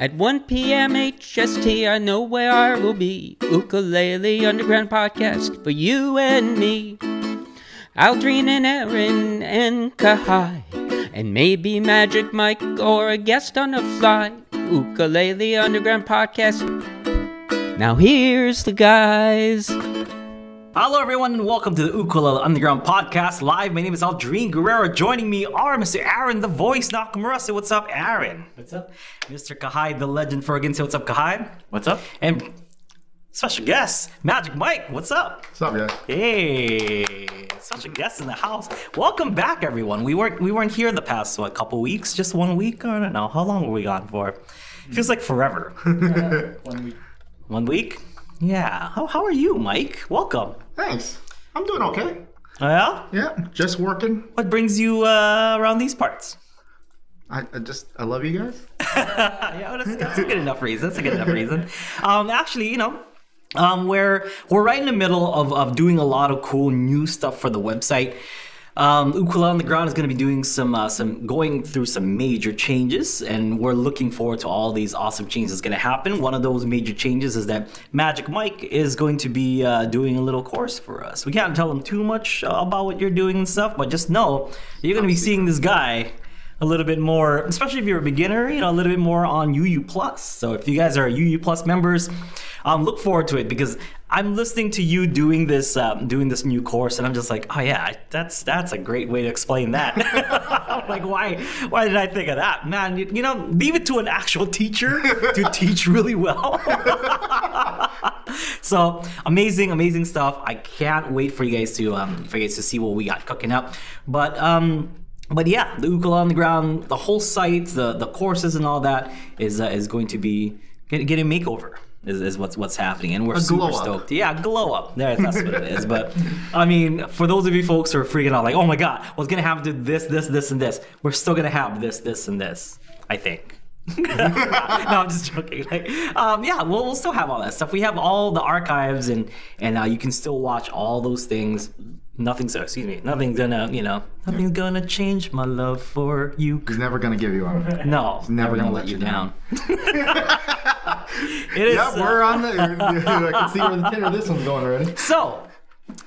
At 1 p.m. HST, I know where I will be. Ukulele Underground Podcast for you and me. Aldrine and Aaron and Kahai. And maybe Magic Mike or a guest on the fly. Ukulele Underground Podcast. Now here's the guys. Hello, everyone, and welcome to the Ukulele Underground Podcast Live. My name is Aldrine Guerrero. Joining me are Mr. Aaron, the voice, Nakamura. Say what's up, Aaron. What's up? Mr. Kahai, the legend Fergan. Say what's up, Kahai. What's up? And special guest, Magic Mike. What's up? What's up, guys? Hey, special guest in the house. Welcome back, everyone. We weren't we weren't here the past what couple weeks, just one week. I don't know how long were we gone for. Feels like forever. One week. one week. Yeah. How, how are you, Mike? Welcome. Thanks. I'm doing okay. Oh, yeah. Yeah, just working. What brings you uh, around these parts? I, I just I love you guys. yeah, that's, that's a good enough reason. That's a good enough reason. Um, actually, you know, um, we're we're right in the middle of, of doing a lot of cool new stuff for the website. Um, Ukulele Underground is going to be doing some uh, some going through some major changes, and we're looking forward to all these awesome changes that's going to happen. One of those major changes is that Magic Mike is going to be uh, doing a little course for us. We can't tell them too much uh, about what you're doing and stuff, but just know you're going to be seeing this guy a little bit more, especially if you're a beginner, you know, a little bit more on UU Plus. So if you guys are UU Plus members, um, look forward to it because I'm listening to you doing this, um, doing this new course, and I'm just like, oh yeah, that's that's a great way to explain that. Like, why, why did I think of that, man? You, you know, leave it to an actual teacher to teach really well. so amazing, amazing stuff. I can't wait for you guys to um, for you guys to see what we got cooking up. But um, but yeah, the ukulele underground, the whole site, the the courses and all that is uh, is going to be get- getting a makeover. Is, is what's what's happening, and we're super up. stoked. Yeah, glow up. There, that's what it is. But I mean, for those of you folks who are freaking out, like, oh my god, what's gonna happen to this, this, this, and this? We're still gonna have this, this, and this. I think. no, I'm just joking. Like, um, yeah, we'll, we'll still have all that stuff. We have all the archives, and and uh, you can still watch all those things. Nothing's, excuse me, nothing's gonna, you know, nothing's gonna change my love for you. He's never gonna give you up. No, never gonna, let you down. it is. Yeah, uh, we're on the. I can see where the tenor of this one's going already. So,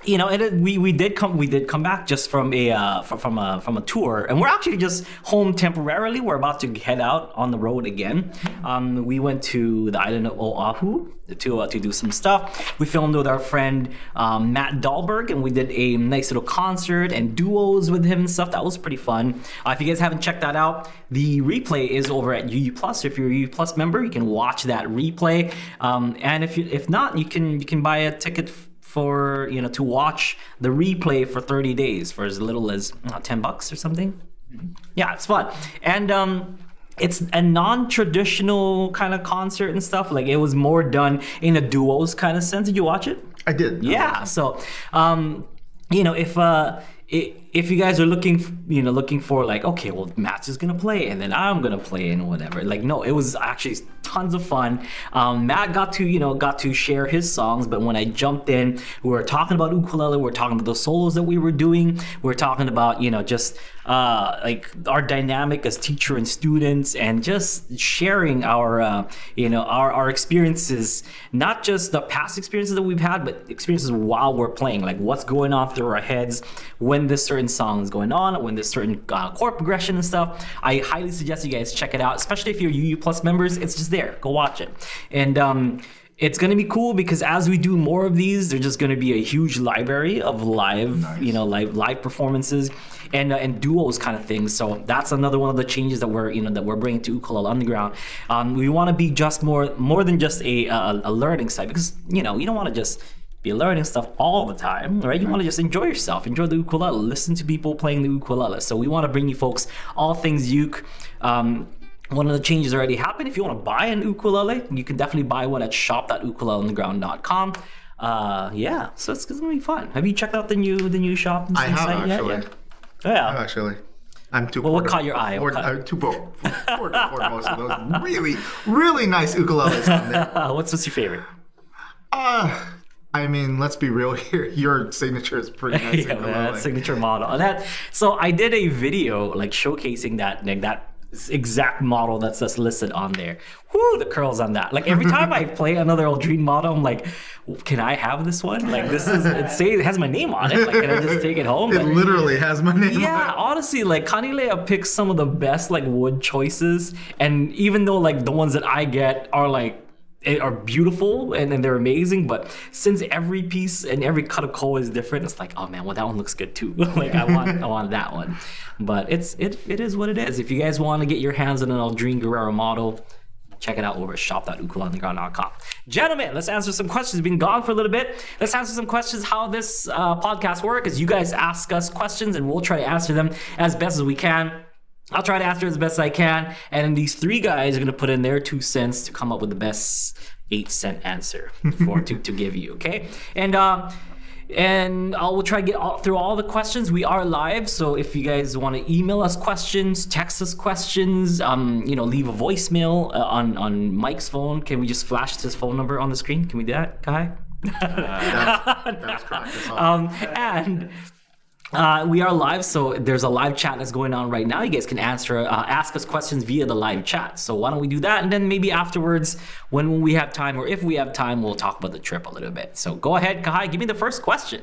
you know, it, we we did come we did come back just from a uh, from, from a from a tour, and we're actually just home temporarily. We're about to head out on the road again. Um, we went to the island of Oahu to uh, to do some stuff. We filmed with our friend um, Matt Dahlberg, and we did a nice little concert and duos with him and stuff. That was pretty fun. Uh, if you guys haven't checked that out, the replay is over at UU Plus. If you're a UU Plus member, you can watch that replay. Um, and if you if not, you can you can buy a ticket for you know to watch the replay for 30 days for as little as uh, 10 bucks or something. Yeah it's fun. And um it's a non-traditional kind of concert and stuff like it was more done in a duos kind of sense. Did you watch it? I did. yeah so um you know if uh i- if you guys are looking you know looking for like okay well matt's is gonna play and then i'm gonna play and whatever. Like no it was actually tons of fun. Um, matt got to you know got to share his songs but when i jumped in we were talking about ukulele we were talking about the solos that we were doing we were talking about you know just uh, like our dynamic as teacher and students and just sharing our uh, you know our, our experiences not just the past experiences that we've had but experiences while we're playing like what's going on through our heads when this certain song is going on when this certain uh, chord progression and stuff. I highly suggest you guys check it out especially if you're uu plus members it's just there go watch it. And um it's going to be cool because as we do more of these, there's just going to be a huge library of live, you know, live live performances and uh, and duos kind of things. So that's another one of the changes that we're you know that we're bringing to Ukulele Underground. Um, we want to be just more more than just a a, a learning site because you know you don't want to just be learning stuff all the time, right? You want to just enjoy yourself, enjoy the ukulele, listen to people playing the ukulele. So we want to bring you folks all things uke. Um, one of the changes already happened. If you want to buy an ukulele, you can definitely buy one at shop.ukuleleunderground.com. Uh, yeah, so it's, it's gonna be fun. Have you checked out the new the new shop? I have site yet? actually. Yeah. Yeah. Actually, I'm too. Well, what caught your eye? What Poor, caught- I'm too poor, poor to most of those really, really nice ukuleles on there. Uh, what's what's your favorite? Uh, I mean, let's be real here. Your signature is pretty nice. yeah, man, signature model. And that so I did a video like showcasing that like that exact model that's that's listed on there. Whoo, the curls on that. Like every time I play another Aldrine model, I'm like, can I have this one? Like this is it say it has my name on it. Like can I just take it home? It literally has my name. yeah, on honestly, like Kanilea picks some of the best like wood choices, and even though like the ones that I get are like are beautiful and, and they're amazing, but since every piece and every cut of koa is different, it's like, oh man, well that one looks good too. like I want I want that one. But it's it it is what it is. If you guys want to get your hands on an Aldrine Guerrero model, check it out over at shop.ukuleleunderground.com. Gentlemen, let's answer some questions. We've been gone for a little bit. Let's answer some questions how this uh, podcast works is you guys ask us questions and we'll try to answer them as best as we can. I'll try to answer as best I can. And then these three guys are going to put in their two cents to come up with the best eight cent answer for to, to give you. Okay. And, um, and I will try to get all, through all the questions. We are live, so if you guys want to email us questions, text us questions, um, you know, leave a voicemail uh, on on Mike's phone. Can we just flash his phone number on the screen? Can we do that, Kai? That's, that's correct. That's. Um, and uh, we are live, so there's a live chat that's going on right now. You guys can answer, uh, ask us questions via the live chat. So why don't we do that? And then maybe afterwards, when we have time, or if we have time, we'll talk about the trip a little bit. So go ahead, Kahai, give me the first question.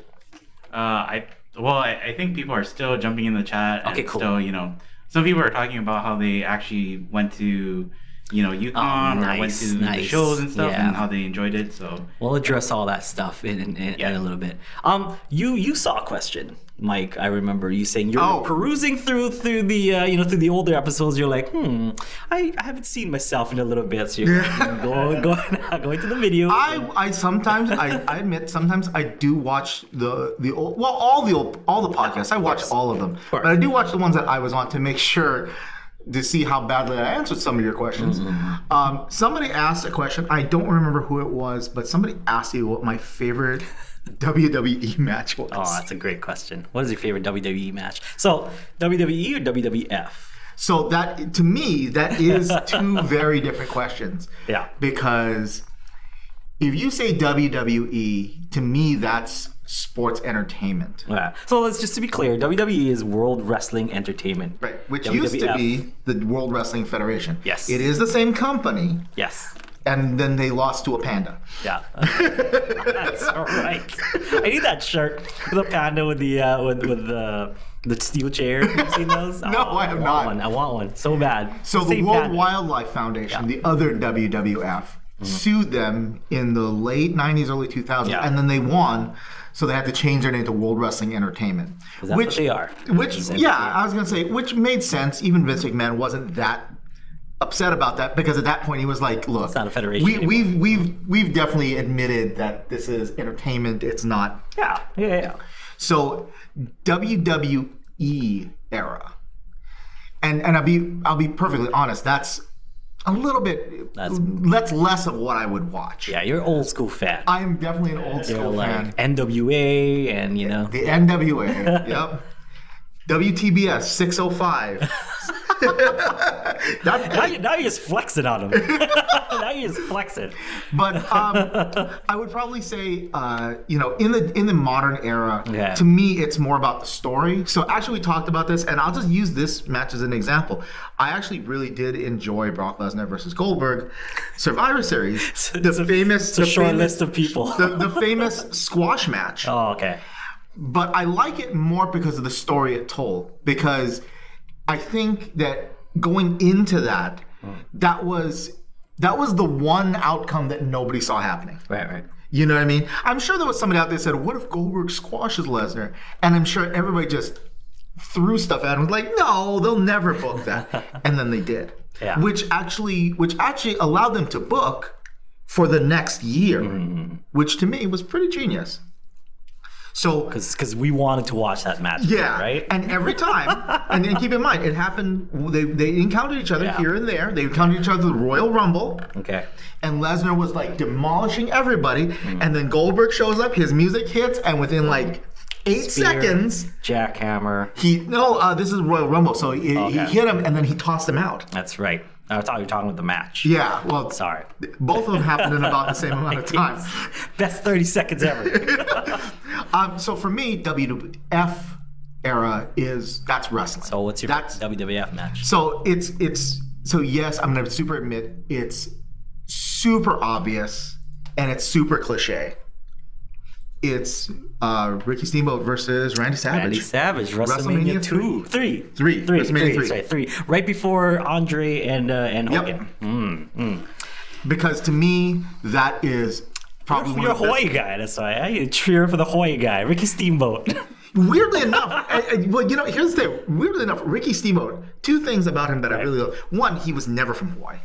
Uh, I well, I, I think people are still jumping in the chat. Okay, and cool. Still, you know, some people are talking about how they actually went to, you know, Yukon or went Oh, nice, to the shows and stuff, Yeah. and how they enjoyed it. So We'll address all that stuff in, in, in, in a little bit. Um, you you saw a question, Mike. I remember you saying you're Oh. perusing through through the uh, you know through the older episodes. You're like, hmm, I, I haven't seen myself in a little bit. So you're go, go, going to the video. I, I sometimes I, I admit sometimes I do watch the the old well all the old all the podcasts I watch all of them course. but I do watch the ones that I was on to make sure to see how badly I answered some of your questions. Mm-hmm. Um, somebody asked a question I don't remember who it was but somebody asked me what my favorite WWE match was. Oh, that's a great question. What is your favorite WWE match? So WWE or WWF? So that to me that is two very different questions. Yeah. Because if you say WWE, to me that's sports entertainment. Yeah. So let's just to be clear, WWE is World Wrestling Entertainment. Right, which used to be the World Wrestling Federation. Yes. It is the same company, Yes. and then they lost to a panda. Yeah. That's all right. I need that shirt. The panda with the uh, with with the the steel chair. Have you seen those? No, I have want not. One. I want one so bad. So the Same World panda. Wildlife Foundation, Yeah. the other WWF, sued them in the late 90s, early 2000s, Yeah. and then they won. So they had to change their name to World Wrestling Entertainment. What they are? Which, yeah, what they are? I was gonna say, which made sense. Even Vince McMahon wasn't that upset about that because at that point he was like, "Look, it's not a federation We, anymore." we've we've we've definitely admitted that this is entertainment. It's not." Yeah. Yeah. Yeah. So WWE era, and and I'll be I'll be perfectly honest. That's a little bit. That's- that's less of what I would watch. Yeah. You're old school fan. I am definitely an old school like fan. NWA and you know. The NWA. yep. WTBS 605. Now, that, you, now you're just flexing on him. now you're just flexing. but um, I would probably say, uh, you know, in the in the modern era, Yeah. to me, it's more about the story. So actually, we talked about this, and I'll just use this match as an example. I actually really did enjoy Brock Lesnar versus Goldberg Survivor Series. The It's a- famous, It's a the short famous, list of people. the, the famous squash match. oh, okay. but I like it more because of the story it told. Because I think that going into that, that was that was the one outcome that nobody saw happening. Right. Right. You know what I mean? I'm sure there was somebody out there said, "What if Goldberg squashes Lesnar?" And I'm sure everybody just threw stuff at him, like, "No, they'll never book that." and then they did, Yeah. which actually, which actually allowed them to book for the next year, mm-hmm. which to me was pretty genius. So Because we wanted to watch that match. yeah, Right. And every time, and, and keep in mind, it happened. They they encountered each other Yeah. here and there. They encountered each other at the Royal Rumble, okay. and Lesnar was like demolishing everybody. Mm. And then Goldberg shows up, his music hits, and within like eight Spear, seconds, Jackhammer. he no, uh, this is Royal Rumble, so he, he hit him, and then he tossed him out. That's right. I thought you were talking about the match. Yeah, well, Sorry. both of them happened in about the same amount of time. Best 30 seconds ever. Um, so for me, WWF era is that's wrestling. So what's your that's WWF match? so it's it's so yes, I'm gonna super admit it's super obvious and it's super cliche. It's uh, Ricky Steamboat versus Randy Savage. Randy Savage, WrestleMania WrestleMania two, three, Three. three, WrestleMania three, three. sorry, three, right before Andre and uh, and Yep. Hogan. Mm, mm. Because to me, that is probably one You're a of the best- Hawaii guy, that's why I you cheer for the Hawaii guy, Ricky Steamboat. Weirdly enough, I- I- well, you know, here's the thing. Weirdly enough, Ricky Steamboat. Two things about him that I really love. One, he was never from Hawaii.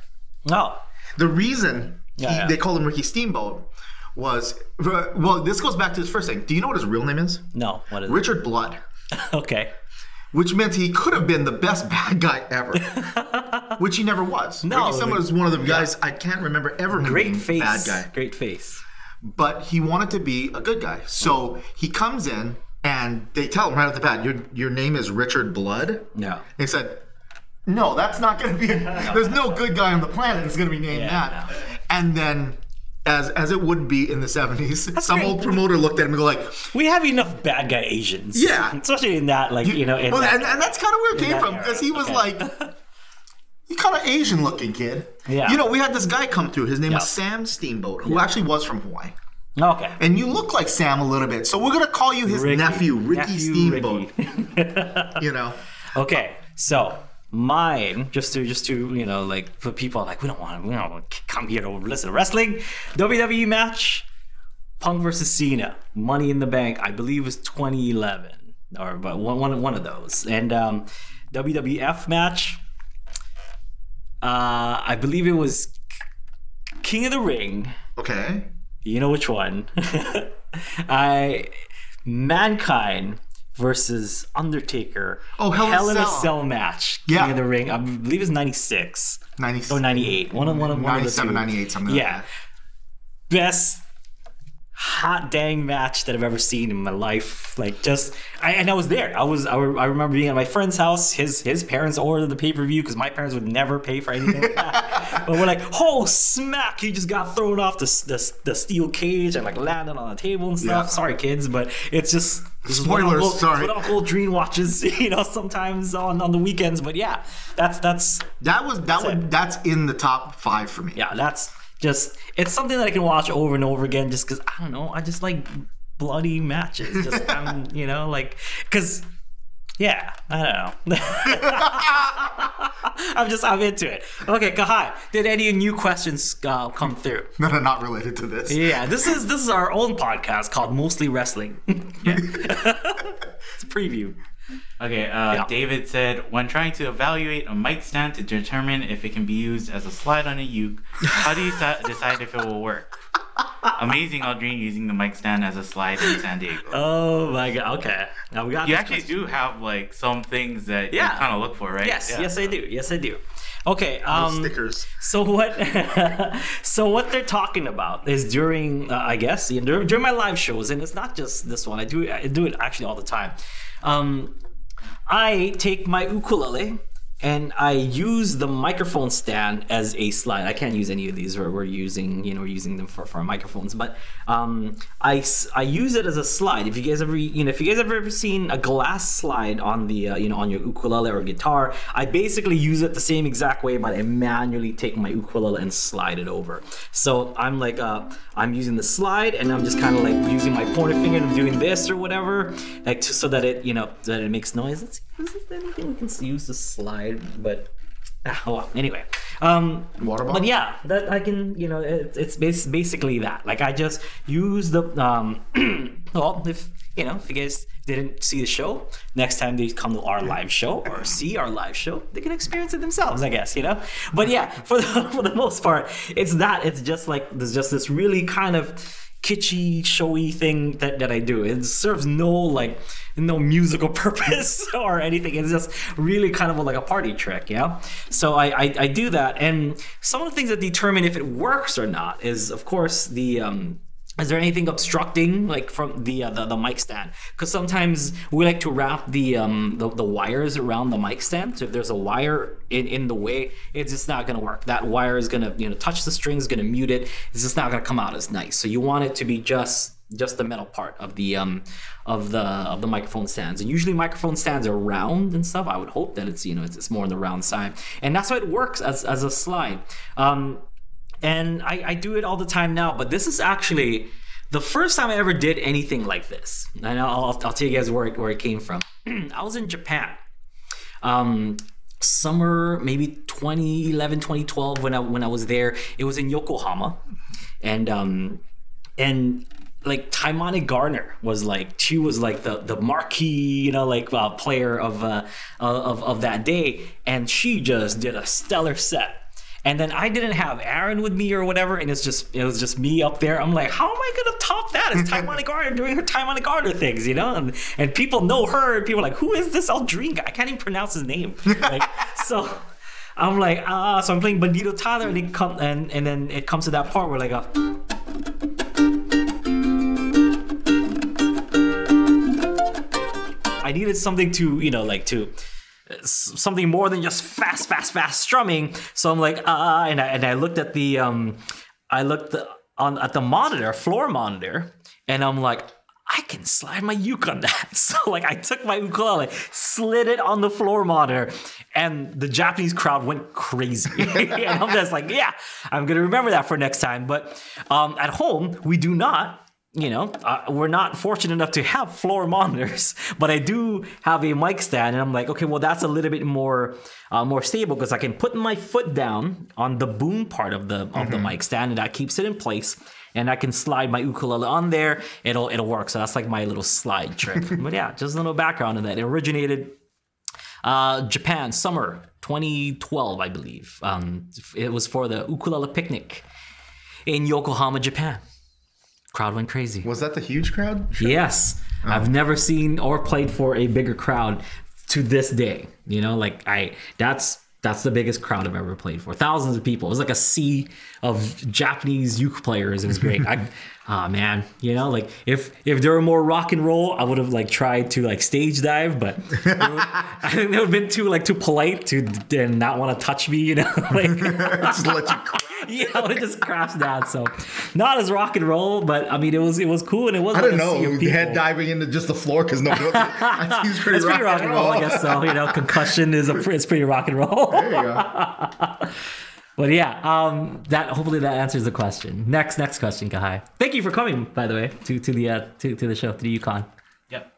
oh, The reason he, Yeah, yeah. they called him Ricky Steamboat was well. This goes back to his first thing. Do you know what his real name is? no, what is Richard Blood. Okay, which meant he could have been the best bad guy ever, which he never was. No, Ricky was one of the guys I can't remember ever great being face, bad guy, great face. but he wanted to be a good guy. So he comes in and they tell him right off the bat, "Your your name is Richard Blood." Yeah. He said, "No, that's not going to be. there's no good guy on the planet that's going to be named Yeah, that." And then. As, as it would be in the 70s, some great. old promoter looked at him and go like, We have enough bad guy Asians. Yeah. especially in that, like you know, in well, that, and, and that's kind of where it came from because he was Okay. like, you kind of Asian looking kid. Yeah. You know, we had this guy come through. His name Yeah. was Sam Steamboat, who actually was from Hawaii. okay. And you look like Sam a little bit, so we're gonna call you his Ricky. nephew, Ricky Nephew Steamboat. Ricky. You know, Okay, so mine, just to just to you know, like for people like we don't want to, we don't want to come here to listen to wrestling. WWE match, Punk versus Cena, Money in the Bank. I believe was 2011 or but one one one of those. And um, WWF match. Uh, I believe it was King of the Ring. okay. You know which one? I Mankind versus Undertaker. Oh, Hell in a in a Cell. Cell match. Yeah. King of the Ring. I believe it's 96 90, or 98. One of one of one of the 97, two. 98, something Yeah. like. Best hot dang match that I've ever seen in my life. Like just, I, and I was there. I was, I, I remember being at my friend's house. His his parents ordered the pay per view because my parents would never pay for anything like that. but we're like, oh smack! He just got thrown off the the, the steel cage and like landed on the table and stuff. Yeah. Sorry, kids, but it's just. What Spoilers, Uncle, sorry. What Uncle Dream watches, you know, sometimes on, on the weekends. But yeah, that's that's That was that would it. that's in the top five for me. yeah, that's just it's something that I can watch over and over again just because I don't know, I just like bloody matches. Just I'm, you know, like because yeah, I don't know. I'm just I'm into it. Okay, Kahai, did any new questions uh, come through? No, no, not related to this. Yeah, this is this is our own podcast called Mostly Wrestling. it's a preview. Okay, uh, Yeah. David said, when trying to evaluate a mic stand to determine if it can be used as a slide on a uke, how do you sa- decide if it will work? Amazing Aldrin using the mic stand as a slide in San Diego. Oh my god. Okay, now we got. you actually question. do have like some things that Yeah. you kind of look for, right? Yes, Yeah. yes I do. Yes I do. Okay. Um, Stickers. So what? so what they're talking about is during, uh, I guess, you know, during, during my live shows, and it's not just this one. I do, I do it actually all the time. Um, I take my ukulele and I use the microphone stand as a slide. I can't use any of these. We're, we're using, you know, we're using them for, for microphones. But um, I, I use it as a slide. If you guys ever, you know, if you guys ever ever seen a glass slide on the, uh, you know, on your ukulele or guitar, I basically use it the same exact way, but I manually take my ukulele and slide it over. So I'm like, uh, I'm using the slide and I'm just kind of like using my pointer finger and doing this or whatever, like to, so that it, you know, that it makes noise. Let's see, is there anything we can use to slide? But ah, oh well. Anyway, um, Water bottle. but yeah, that I can, you know, it, it's bas- basically that. Like I just use the, um, well, if you know, if you guys didn't see the show, next time they come to our live show or see our live show, they can experience it themselves, I guess, you know. But yeah, for the for the most part, it's that. It's just like there's just this really kind of kitschy, showy thing that, that I do. It serves no like no musical purpose or anything. It's just really kind of like a party trick, yeah. So I, I I do that, and some of the things that determine if it works or not is, of course, the um, is there anything obstructing like from the uh, the, the mic stand? Because sometimes we like to wrap the um the, the wires around the mic stand. So if there's a wire in, in the way, it's just not gonna work. That wire is gonna you know touch the strings, gonna mute it. It's just not gonna come out as nice. So you want it to be just just the metal part of the um of the of the microphone stands. And usually microphone stands are round and stuff. I would hope that it's you know it's, it's more on the round side, and that's how it works as as a slide. Um, and I, I do it all the time now, but this is actually the first time I ever did anything like this. And I'll, I'll, tell you guys where it, where it came from. I was in Japan. Um, summer maybe 2011 2012 when i when i was there it was in yokohama and um and like Taimane Gardner was like she was like the the marquee you know like uh, player of uh of of that day and she just did a stellar set and then I didn't have Aaron with me or whatever, and it's just it was just me up there. I'm like, how am I gonna top that? It's Taimane Gardner doing her Taimane Gardner things, you know? And and people know her, and people are like, who is this Aldrine guy? I can't even pronounce his name. Like, so I'm like, ah, so I'm playing Bandito Tyler, and it come and and then it comes to that part where like a I needed something to, you know, like to something more than just fast, fast, fast strumming. So I'm like, ah, and I and I looked at the um, I looked on at the monitor, floor monitor, and I'm like. I can slide my uke on that. So like I took my ukulele, slid it on the floor monitor, and the Japanese crowd went crazy. and I'm just like, yeah, I'm gonna remember that for next time. But um, at home, we do not you know, uh, we're not fortunate enough to have floor monitors, but I do have a mic stand, and I'm like, okay, well, that's a little bit more uh, more stable because I can put my foot down on the boom part of the of the mic stand, and that keeps it in place. And I can slide my ukulele on there; it'll it'll work. So that's like my little slide trick. but yeah, just a little background on that. It originated uh, Japan, summer 2012, I believe. Um, it was for the ukulele picnic in Yokohama, Japan. Crowd went crazy. Was that the huge crowd? Yes. I've never seen or played for a bigger crowd to this day. You know, like I that's that's the biggest crowd I've ever played for. Thousands of people. It was like a sea of Japanese uke players. It was great. I ah man, you know, like if if there were more rock and roll, I would have like tried to like stage dive, but it would- I think they would have been too like too polite to and not want to touch me, you know. like Just let you cry. yeah, I would just crashed down. So not as rock and roll, but I mean it was it was cool and it was I don't know. of Head diving into just the floor because nobody. else- I think he's pretty, It's pretty rock and roll, I guess so. You know, concussion is a it's pretty rock and roll. There you go. But yeah, um, that hopefully that answers the question. Next, next question, Kahai. Thank you for coming, by the way, to to the uh, to to the show, to the Yukon. Yep.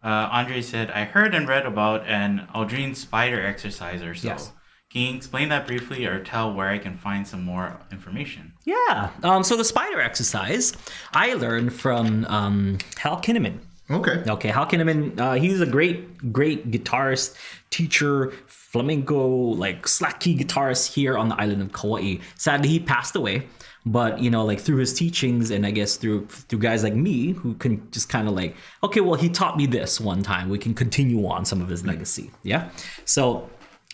Uh, Andre said, I heard and read about an Aldrine spider exercise or so. Yes. Can you explain that briefly or tell where I can find some more information? Yeah. Um, so the spider exercise I learned from um, Hal Kinnaman. Okay. Okay, Hal Kinnaman, uh, he's a great, great guitarist, teacher, flamenco, like slack key guitarist here on the island of Kauai. Sadly, he passed away, but you know, like through his teachings and I guess through through guys like me who can just kind of like, okay, well, he taught me this one time. We can continue on some of his legacy. Yeah. So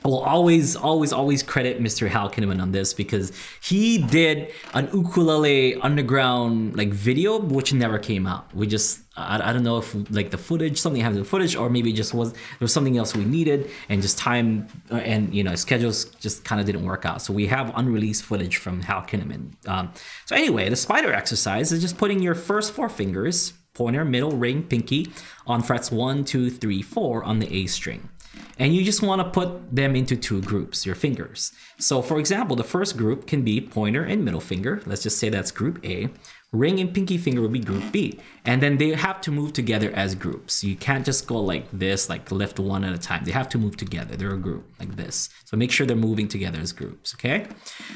will always, always, always credit Mr. Hal Kinnaman on this because he did an ukulele underground like video, which never came out. We just, I, I don't know if like the footage, something happened to the footage, or maybe just was there was something else we needed, and just time uh, and you know schedules just kind of didn't work out. So we have unreleased footage from Hal Kinnaman. Um, so anyway, the spider exercise is just putting your first four fingers, pointer, middle, ring, pinky, on frets one, two, three, four on the A string and you just want to put them into two groups, your fingers. So, for example, the first group can be pointer and middle finger. Let's just say that's group A. Ring and pinky finger will be group B. And then they have to move together as groups. You can't just go like this, like lift one at a time. They have to move together. They're a group like this. So make sure they're moving together as groups, okay?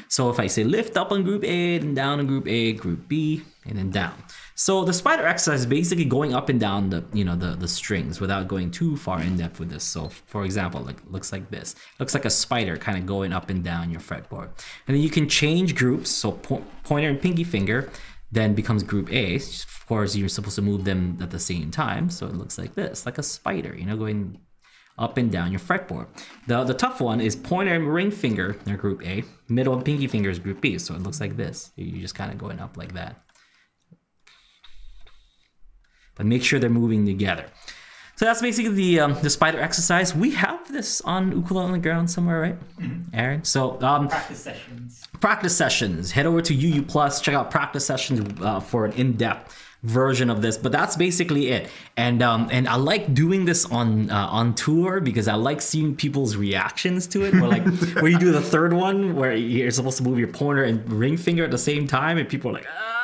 So if I say lift up on group A, then down on group A, group B, and then down. So the spider exercise is basically going up and down the you know the the strings without going too far in depth with this. So for example, like looks like this. Looks like a spider kind of going up and down your fretboard. And then you can change groups. So po- pointer and pinky finger then becomes group A. Of course, you're supposed to move them at the same time. So it looks like this, like a spider, you know, going up and down your fretboard. The the tough one is pointer and ring finger, they're group A. Middle and pinky finger is group B. So it looks like this. You're just kind of going up like that but make sure they're moving together. So that's basically the um, the spider exercise. We have this on ukulele underground somewhere, right, Aaron? So um, Practice sessions. practice sessions. Head over to UU Plus. Check out practice sessions uh, for an in-depth version of this, but that's basically it. And um, and I like doing this on uh, on tour because I like seeing people's reactions to it. Where like where you do the third one where you're supposed to move your pointer and ring finger at the same time, and people are like, ah,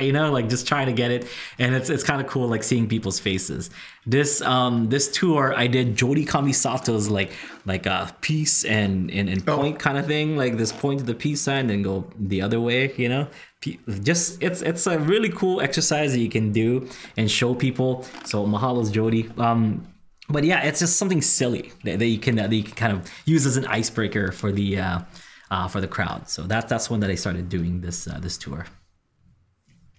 you know, like just trying to get it. And it's it's kind of cool, like seeing people's faces. This um this tour, I did Jody Kamisato's like like a piece and and, and point kind of thing, like this point to the peace sign, then go the other way, you know. Just it's it's a really cool exercise that you can do and show people. So mahalo's Jody. Um, but yeah, it's just something silly that, that you can that you can kind of use as an icebreaker for the uh, uh, for the crowd. So that's that's when that I started doing this uh, this tour.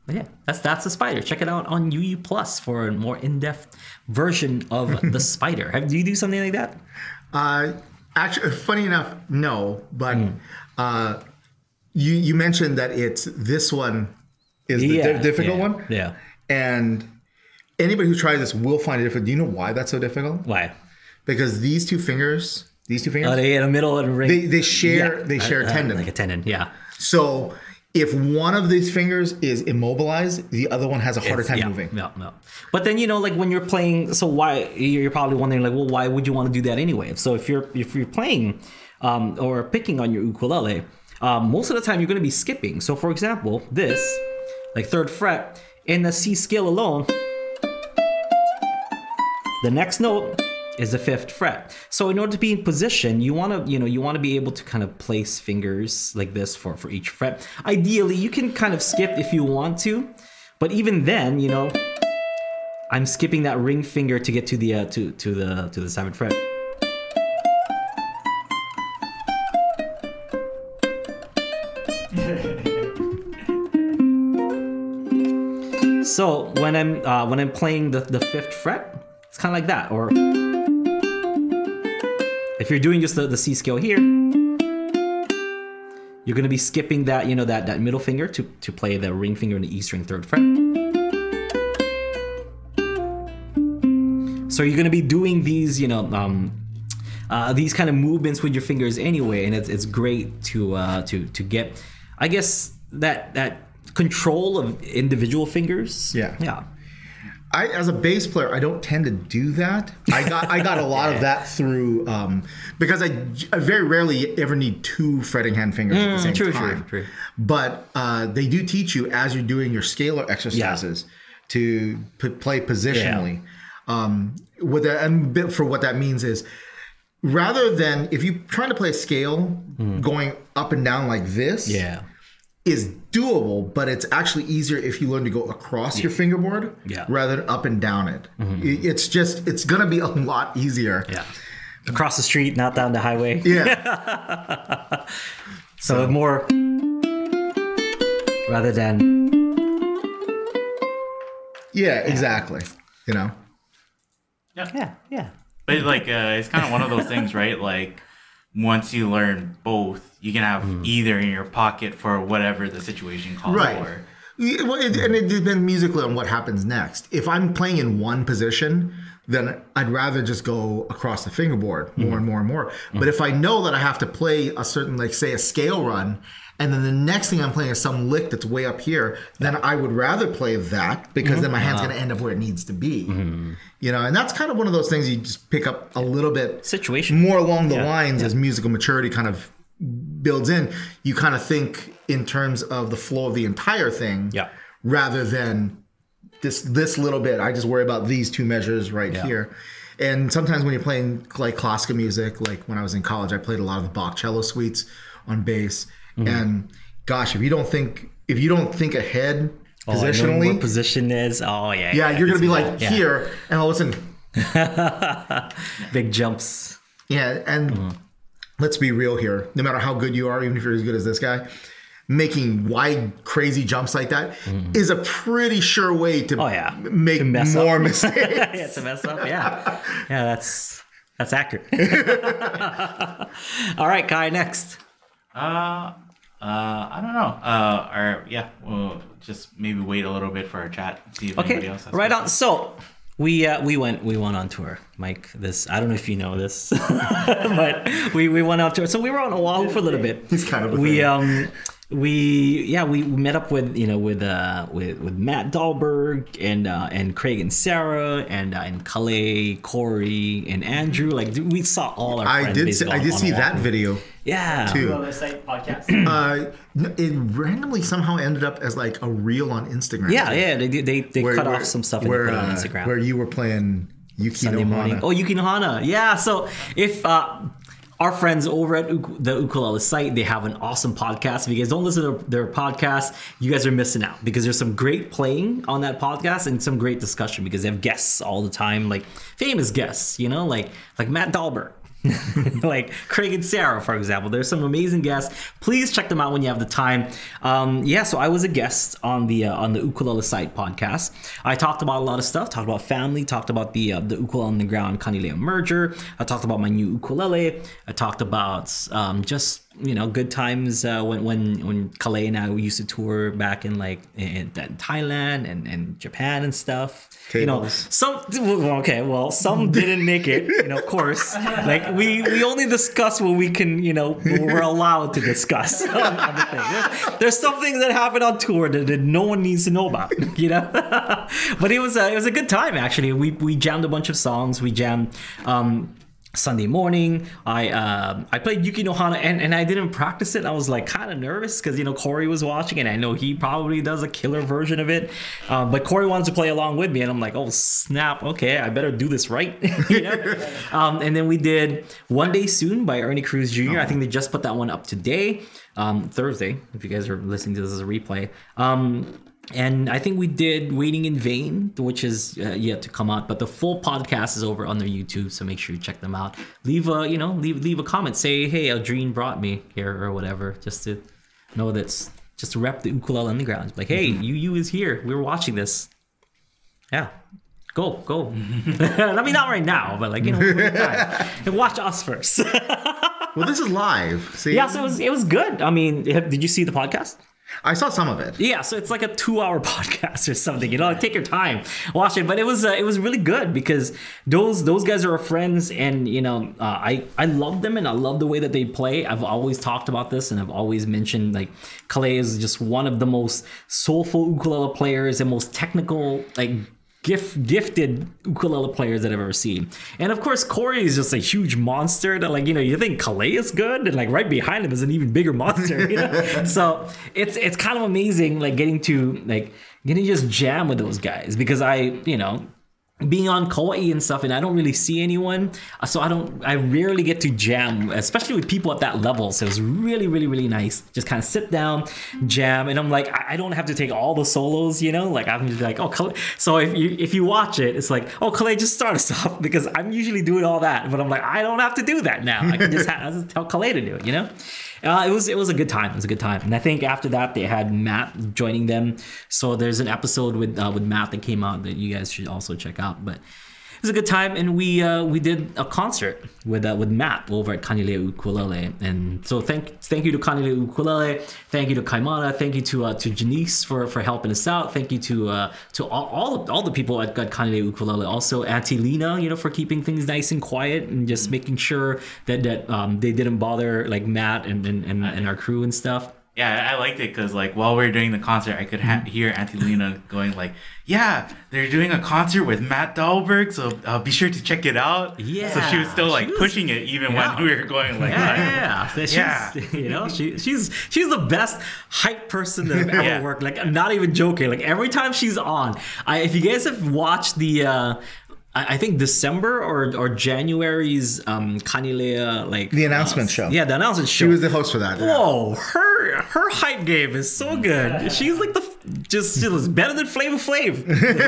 Yeah, that's that's the spider. Check it out on UU Plus for a more in depth version of the spider. Have do you do something like that? Uh, actually, funny enough, no. But Hmm. uh, you you mentioned that it's this one is the di- difficult yeah, one, Yeah. and anybody who tries this will find it difficult. Do you know why that's so difficult? Why? Because these two fingers, these two fingers, Oh, they in the middle of the ring. they, they share Yeah. they share a tendon. like a tendon. Yeah. so if one of these fingers is immobilized, the other one has a harder time yeah, moving. Yeah, yeah. But then you know, like when you're playing, so why you're probably wondering, like, well, why would you want to do that anyway? So if you're if you're playing um, or picking on your ukulele, um, most of the time you're going to be skipping. So for example, this, like third fret in the C scale alone, the next note is the fifth fret. So in order to be in position, you want to, you know, you want to be able to kind of place fingers like this for for each fret. Ideally, you can kind of skip if you want to, but even then, you know, I'm skipping that ring finger to get to the uh, to to the to the seventh fret. So when I'm uh, when I'm playing the, the fifth fret, it's kind of like that. Or if you're doing just the, the C scale here, you're gonna be skipping that you know that that middle finger to to play the ring finger in the E string third fret. So you're gonna be doing these you know um, uh, these kind of movements with your fingers anyway, and it's it's great to uh, to to get I guess that that control of individual fingers. Yeah. yeah. I, as a bass player, I don't tend to do that. I got I got a lot of that through um, because I, I very rarely ever need two fretting hand fingers at the same Mm, true, true, time. true. But uh, they do teach you as you're doing your scalar exercises to p- play positionally. Um, what that and bit for what that means is rather than if you're trying to play a scale going up and down like this, Mm. Yeah. Is doable, but it's actually easier if you learn to go across your fingerboard Yeah. Mm-hmm. rather than up and down it. I- It's just it's gonna be a lot easier. Yeah. Across the street, not down the highway. Yeah. So, more rather than yeah, exactly. You know. Yeah. Yeah, yeah. But like, uh, it's kind of one of those things, right? Like, once you learn both, you can have Mm. either in your pocket for whatever the situation calls Right. for. Yeah, Well, it, and it depends musically on what happens next. If I'm playing in one position, then I'd rather just go across the fingerboard mm. more and more and more. Mm. But if I know that I have to play a certain, like, say, a scale run, and then the next thing I'm playing is some lick that's way up here, then I would rather play that because then my hand's mm-hmm. going to end up where it needs to be. Mm-hmm. You know, and that's kind of one of those things you just pick up a little bit Situation. more along the Yeah, lines as musical maturity kind of builds in. You kind of think in terms of the flow of the entire thing, Yeah. rather than this this little bit. I just worry about these two measures right Yeah. here. And sometimes when you're playing like classical music, like when I was in college, I played a lot of the Bach cello suites on bass. Mm-hmm. And gosh, if you don't think if you don't think ahead Oh, know where position is. Oh yeah. yeah, you're gonna be like Yeah. here, and all of a sudden Big jumps. Yeah, and Mm-hmm. Let's be real here. No matter how good you are, even if you're as good as this guy, making wide, crazy jumps like that is a pretty sure way to. Oh, yeah. make To mess more up. mistakes. yeah, to mess up. Yeah. Yeah, that's that's accurate. All right, Kai, next. Uh, uh, I don't know. Uh, or yeah, we'll just maybe wait a little bit for our chat. See if anybody else has right on. So we uh, we went we went on tour, Mike. This I don't know if you know this, but we, we went on tour. So we were on Oahu for a little bit. He's kind of a we um we yeah we met up with you know with uh with with Matt Dahlberg and uh and Craig and Sarah and uh, and Kalei, Corey and Andrew like we saw all our I did. See, basically I did see that walk. video yeah too. Well, this site podcast. Uh, it randomly somehow ended up as like a reel on Instagram. yeah too. yeah they did- they they Where- cut where- off some stuff where, they put it on uh, Instagram where you were playing Yuki Sunday no morning. Hana. Oh, Yuki no Hana. Yeah. So if uh, our friends over at the Ukulele site, they have an awesome podcast. If you guys don't listen to their podcast, you guys are missing out because there's some great playing on that podcast and some great discussion because they have guests all the time, like famous guests, you know, like like Matt Dahlberg. like Craig and Sarah, for example. There's some amazing guests. Please check them out when you have the time. Um, yeah, so I was a guest on the uh, on the Ukulele Site podcast. I talked about a lot of stuff. Talked about family. Talked about the uh, the Ukulele Underground Kanilea merger. I talked about my new ukulele. I talked about um, just you know good times uh, when when when Kalei and I used to tour back in like in, in Thailand and, and Japan and stuff. You know, some okay, well, some didn't make it. You know, of course, like we we only discuss what we can, you know, we're allowed to discuss on, on the. There's, there's some things that happen on tour that, that no one needs to know about. You know, but it was a, it was a good time actually. We we jammed a bunch of songs. We jammed. Um, Sunday morning, I um I played Yuki no Hana and, and I didn't practice it. I was like kind of nervous because you know Corey was watching and I know he probably does a killer version of it. Um, but Corey wanted to play along with me and I'm like, oh snap, okay, I better do this right. you know? um, and then we did One Day Soon by Ernie Cruz Jr. I think they just put that one up today, um, Thursday. If you guys are listening to this as a replay. Um, and I think we did Waiting in Vain, which is uh, yet to come out. But the full podcast is over on their YouTube, so make sure you check them out. Leave a you know leave leave a comment, say hey, Aldrine brought me here or whatever, just to know that's just to rep the ukulele underground. Like hey, you you is here. We were watching this. Yeah. Go, go. I mean, not right now, but like, you know, when we're done. And watch us first. Well, this is live. See, yeah, so it was, it was good. I mean, did you see the podcast? I saw some of it. Yeah, so it's like a two-hour podcast or something. You know, like, take your time, watch it. But it was uh, it was really good because those those guys are friends, and you know, uh, I I love them and I love the way that they play. I've always talked about this, and I've always mentioned like Kalei is just one of the most soulful ukulele players and most technical like gift gifted ukulele players that I've ever seen. And of course, Corey is just a huge monster that like, you know, you think Kalei is good and like right behind him is an even bigger monster, you know? so it's it's kind of amazing like getting to like getting to just jam with those guys because I, you know, being on Kauai and stuff, and I don't really see anyone, uh, so I don't. I rarely get to jam, especially with people at that level. So it was really, really, really nice. Just kind of sit down, jam, and I'm like, I, don't have to take all the solos, you know. Like I'm just like, oh, Kale- so if you if you watch it, it's like, oh, Clay, just start us off because I'm usually doing all that, but I'm like, I don't have to do that now. I can just, ha- I just tell Clay to do it, you know. Uh, it was it was a good time. It was a good time, and I think after that they had Matt joining them. So there's an episode with uh, with Matt that came out that you guys should also check out. But was a good time, and we uh, we did a concert with uh, with Matt over at Kanilea Ukulele, and so thank thank you to Kanilea Ukulele, thank you to Kaimana, thank you to uh, to Janice for for helping us out, thank you to uh, to all all, all the people at, at Kanilea Ukulele, also Auntie Lena, you know, for keeping things nice and quiet and just making sure that that um, they didn't bother like Matt and and, and, and our crew and stuff. Yeah, I liked it because like while we were doing the concert, I could ha- Mm-hmm. hear Auntie Lena going like, "Yeah, they're doing a concert with Matt Dahlberg, so uh, be sure to check it out." Yeah, So she was still like was- pushing it even Yeah. when we were going like, Yeah, yeah, yeah. You know, she, she's she's the best hype person that I've ever Yeah. worked. Like, I'm not even joking. Like every time she's on, I if you guys have watched the. uh I I think December or or January's um Kanilea like The announcement uh, show. Yeah, the announcement show. She was the host for that. yeah. Whoa, her her hype game is so good. She's like the just she was better than Flavor Flav.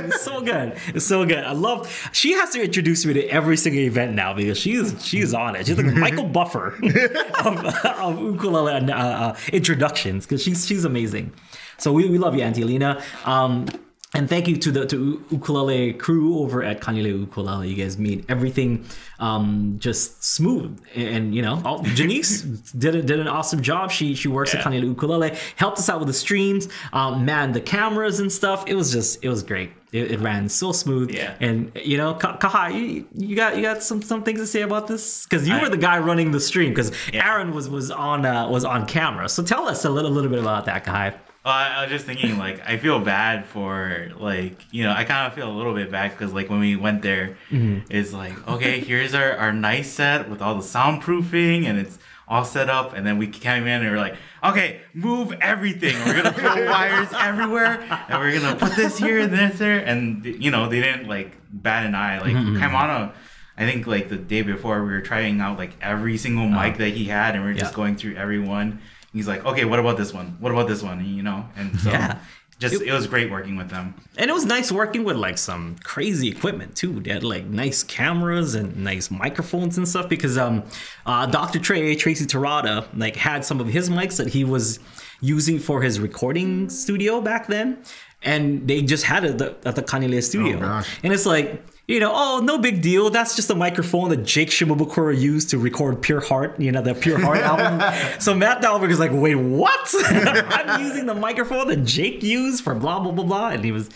It's so good. It's so good. I love. She has to introduce me to every single event now because she's she's on it. She's like Michael Buffer of, of ukulele uh, uh, introductions because she's she's amazing. So we, we love you, Auntie Lena. Um, and thank you to the to ukulele crew over at Kanilea Ukulele. You guys made everything um, just smooth, and, and, you know, all, Janice did a, did an awesome job. She she works Yeah. at Kanilea Ukulele, helped us out with the streams, um, man, the cameras and stuff. It was just it was great. It, it ran so smooth. Yeah. And you know, Ka- Kahai, you, you got you got some some things to say about this because you I- were the guy running the stream because Yeah. Aaron was was on uh, was on camera. So tell us a little little bit about that, Kahai. Well, I, I was just thinking, like, I feel bad for, like, you know, I kind of feel a little bit bad because, like, when we went there, mm-hmm. it's like, okay, here's our, our nice set with all the soundproofing and it's all set up. And then we came in and we're like, okay, move everything. We're going to throw wires everywhere and we're going to put this here and this there. And, you know, they didn't, like, bat an eye. Like, mm-hmm. Kaimana, I think, like, the day before, we were trying out, like, every single mic uh-huh. that he had and we are just going through every one. He's like, okay, what about this one? What about this one? And, you know, and so Yeah. just It- it, was great working with them. And it was nice working with like some crazy equipment too. They had like nice cameras and nice microphones and stuff because um uh Dr. Trey, Tracy Terada, like had some of his mics that he was using for his recording studio back then. And they just had it at the, at the Kanilea studio. Oh, gosh. And it's like, you know, oh, no big deal. That's just a microphone that Jake Shimabukuro used to record Pure Heart, you know, the Pure Heart album. So Matt Dahlberg is like, wait, what? I'm using the microphone that Jake used for blah blah blah blah, and he was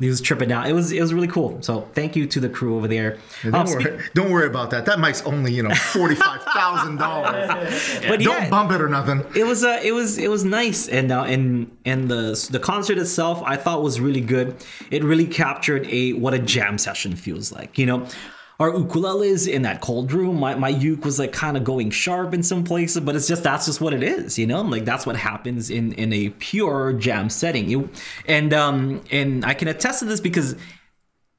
he was tripping out. It was it was really cool. So thank you to the crew over there. Don't, Um, worry, don't worry about that. That mic's only you know forty five thousand dollars. but Don't bump it or nothing. it was uh, it was it was nice and uh, and and the the concert itself I thought was really good. It really captured a what a jam session feels like. You know, our ukuleles in that cold room. My my uke was like kind of going sharp in some places, but it's just that's just what it is. You know, like that's what happens in in a pure jam setting. You and um and I can attest to this because.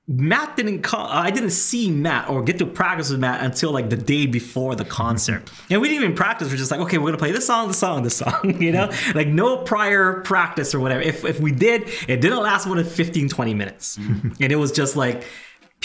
Matt didn't come. I didn't see Matt or get to practice with Matt until like the day before the concert. And we didn't even practice. We're just like, okay, we're gonna play this song, this song, this song. You know, like no prior practice or whatever. If if we did, it didn't last more than 15, 20 minutes, and it was just like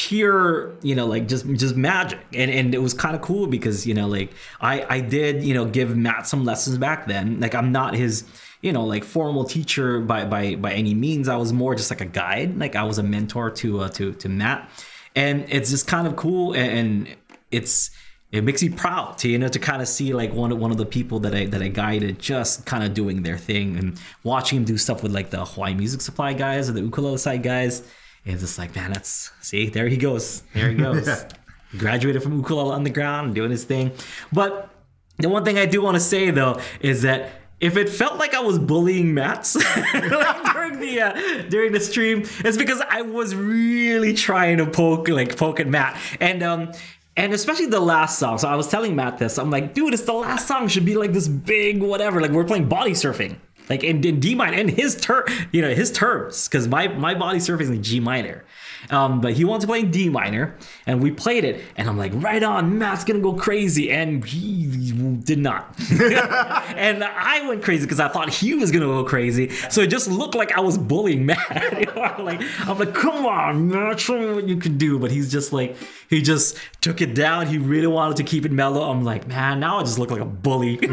pure you know like just just magic. And and it was kind of cool because you know like i i did you know give matt some lessons back then. Like i'm not his you know like formal teacher by by by any means. I was more just like a guide. Like i was a mentor to uh, to to matt. And it's just kind of cool and, and it's it makes me proud to you know to kind of see like one of one of the people that I that I guided just kind of doing their thing and watching him do stuff with like the Hawaii Music Supply guys or the Ukulele Site guys. It's just like man, that's see there he goes, there he goes. Yeah. Graduated from ukulele on underground and doing his thing. But the one thing I do want to say though is that if it felt like I was bullying Matt's like during the uh, during the stream, it's because I was really trying to poke like poke at Matt and um and especially the last song. So I was telling Matt this. I'm like, dude, it's the last song. It should be like this big whatever. Like we're playing body surfing. Like in, in D minor and his ter you know, his terms. Cause my my body surfing is in G minor. Um, but he wanted to play in D minor, and we played it, and I'm like, right on, Matt's gonna go crazy, and he did not. and I went crazy because I thought he was gonna go crazy, so it just looked like I was bullying Matt. I'm like, I'm like, come on, Matt, show me what you can do. But he's just like, he just took it down. He really wanted to keep it mellow. I'm like, man, now I just look like a bully.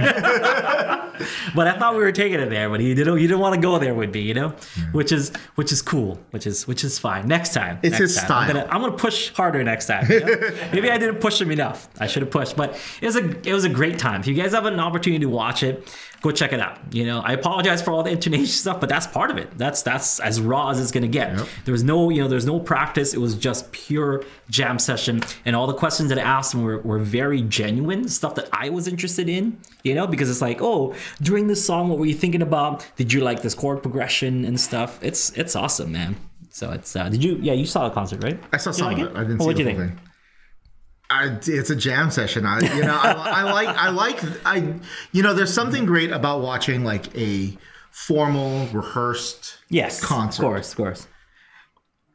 but I thought we were taking it there, but he didn't. He didn't want to go there with me, you know, mm. which is which is cool, which is which is fine. Next time, It's next his time. style. I'm gonna I'm gonna push harder next time. you know? Maybe I didn't push him enough. I should have pushed, but it was a it was a great time. If you guys have an opportunity to watch it, go check it out. You know, I apologize for all the intonation stuff, but that's part of it. That's that's as raw as it's gonna get. There was no you know there's no practice. It was just pure jam session, and all the questions that I asked him were, were very genuine stuff that I was interested in. You know, because it's like, oh, during this song, what were you thinking about? Did you like this chord progression and stuff? It's it's awesome, man. So it's uh, did you yeah you saw the concert right? I saw you some like of it. I didn't Well, see what'd the you whole think? thing. I, it's a jam session. I, you know, I, I like, I like, I, you know, there's something great about watching like a formal, rehearsed Yes, concert. of course, of course.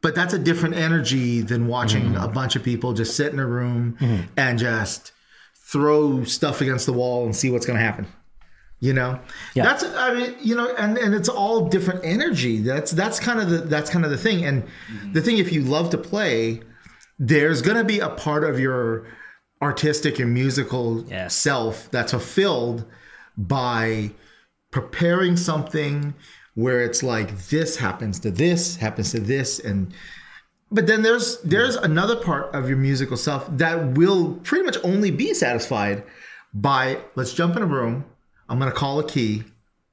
but that's a different energy than watching Mm-hmm. a bunch of people just sit in a room and just throw stuff against the wall and see what's going to happen you know Yeah. that's i mean you know and and it's all different energy that's that's kind of the that's kind of the thing and the thing if you love to play there's going to be a part of your artistic and musical Yes. self that's fulfilled by preparing something where it's like this happens to this happens to this and but then there's there's another part of your musical self that will pretty much only be satisfied by let's jump in a room i'm going to call a key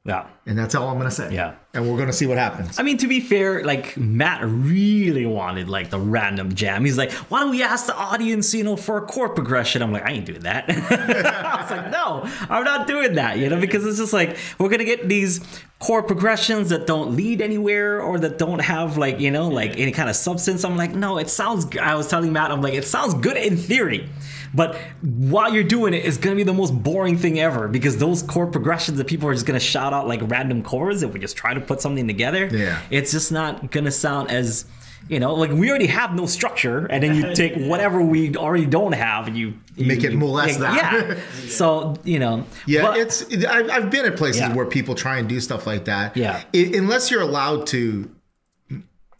Yeah. and that's all i'm going to say Yeah. and we're going to see what happens I mean, to be fair, like Matt really wanted like the random jam. He's like, "Why don't we ask the audience, you know, for a chord progression?" I'm like, "I ain't doing that." I was like, "No, I'm not doing that," you know, because it's just like we're gonna get these chord progressions that don't lead anywhere or that don't have like you know like any kind of substance. I'm like, "No, it sounds." g-" I was telling Matt, I'm like, "It sounds good in theory." But while you're doing it, it's gonna be the most boring thing ever because those chord progressions that people are just gonna shout out like random chords if we just try to put something together. Yeah. It's just not gonna sound as you know, like we already have no structure, and then you take whatever we already don't have and you, you Make it you- more or less that. Yeah. So you know. Yeah, but- it's. I've, I've been at places Yeah. where people try and do stuff like that. Yeah. I- unless you're allowed to,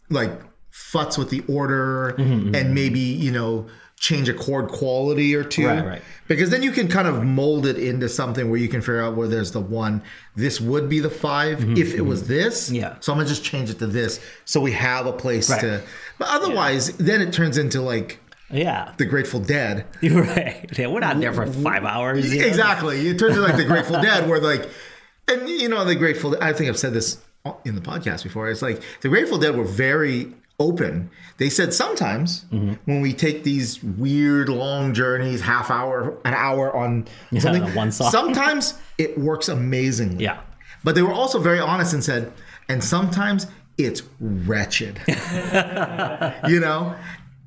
like, futz with the order Mm-hmm, and maybe you know change a chord quality or two. Right, right. Because then you can kind of mold it into something where you can figure out where there's the one. This would be the 5 if it was this. Mm-hmm, Yeah. So I'm gonna just change it to this, so we have a place Right. to. But otherwise, then it turns into like yeah. the Grateful Dead. You're right. Yeah, we're not there for five hours. you know? Exactly. It turns into like the Grateful Dead, where like, and you know, the Grateful. I think I've said this in the podcast before. It's like the Grateful Dead were very open. They said sometimes Mm-hmm. when we take these weird long journeys, half hour, an hour on something, on one song. sometimes it works amazingly. Yeah. But they were also very honest and said, and sometimes it's wretched. you know?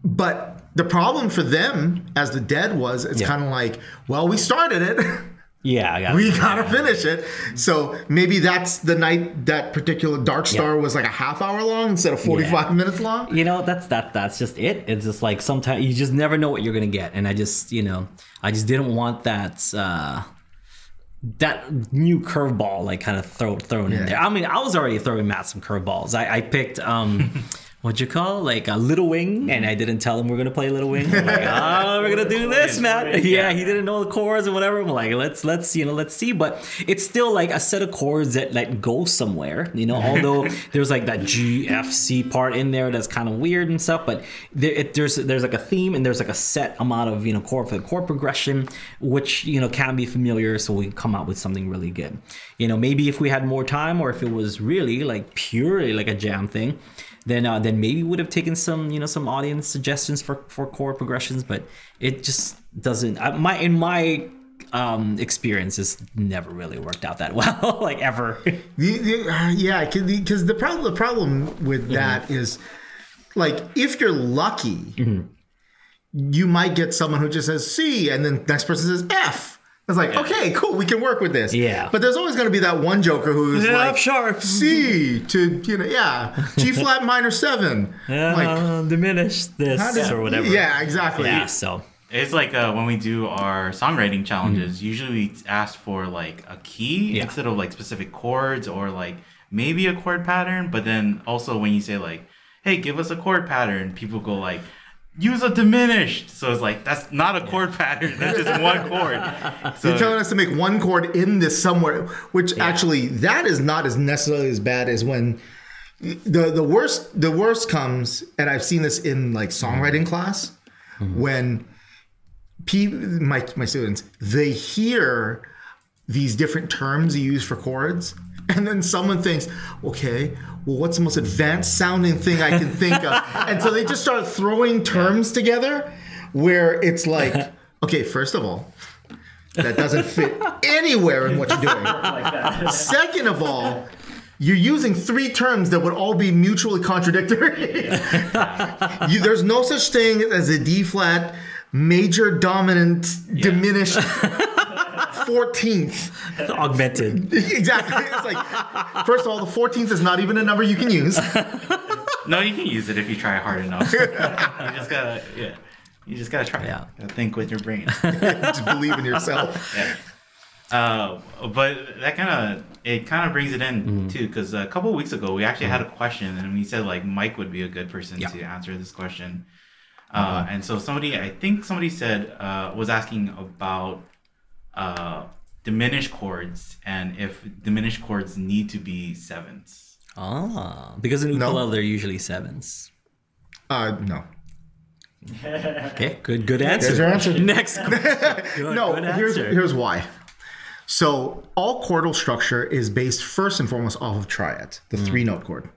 But the problem for them as the dead was it's Yeah. kind of like, well, we started it. Yeah. I got we gotta finish it. So maybe that's the night that particular Dark Star Yeah. was like a half hour long instead of 45 minutes long. you know that's that that's just it it's just like sometimes you just never know what you're gonna get and i just you know i just didn't want that uh that new curveball like kind of throw, thrown in there i mean i was already throwing matt some curveballs i, I picked um what'd you call like a little wing? And i didn't tell him we're gonna play little wing. Like oh we're gonna do this matt yeah he didn't know the chords or whatever. I'm like let's let's you know let's see. But it's still like a set of chords that like go somewhere you know although there's like that g f c part in there that's kind of weird and stuff but there, it, there's there's like a theme and there's like a set amount of you know chord for the chord progression which you know can be familiar so we come out with something really good. You know maybe if we had more time or if it was really like purely like a jam thing then uh, then maybe would have taken some you know some audience suggestions for for chord progressions but it just doesn't uh, my in my um experience it's never really worked out that well like ever. Uh, yeah, because the problem the problem with that is, like, if you're lucky, you might get someone who just says C, and then next person says F. It's like, okay, cool, we can work with this. Yeah. But there's always going to be that one joker who's Yeah, like, sure. C to you know, yeah, G flat minor seven. like, uh, diminish this how does- or whatever Yeah, exactly. yeah so It's like uh, when we do our songwriting challenges. Usually we ask for like a key Yeah. instead of like specific chords or like maybe a chord pattern. But then also when you say like, "Hey, give us a chord pattern," people go like, "Use a diminished." So it's like that's not a chord pattern. That's just one chord. So You're telling us to make one chord in this somewhere, which actually that is not as necessarily as bad as when the the worst the worst comes, and I've seen this in like songwriting mm-hmm. class mm-hmm. when pe- my my students they hear these different terms you use for chords, and then someone thinks, okay. Well, what's the most advanced sounding thing I can think of? And so they just start throwing terms together where it's like, okay, first of all, that doesn't fit anywhere in what you're doing. Second of all, you're using three terms that would all be mutually contradictory. you, there's no such thing as a D flat major dominant diminished 14th. augmented Exactly. It's like, first of all, the 14th is not even a number you can use. no, you can use it if you try hard enough. you just gotta yeah. You just gotta try. Yeah. Gotta think with your brain. Just believe in yourself. Uh, but that kind of it kind of brings it in Mm-hmm. too because a couple of weeks ago we actually had a question and we said like Mike would be a good person Yeah. Mm-hmm. to answer this question. Uh, and so somebody I think somebody said uh, was asking about uh, diminished chords and if diminished chords need to be sevenths. Ah, because in No. ukulele they're usually sevens. Uh, no. Okay, good, good answer. There's your answer. Next. question. Good, no, good here's answer. here's why. So all chordal structure is based first and foremost off of triad, the Hmm. three note chord.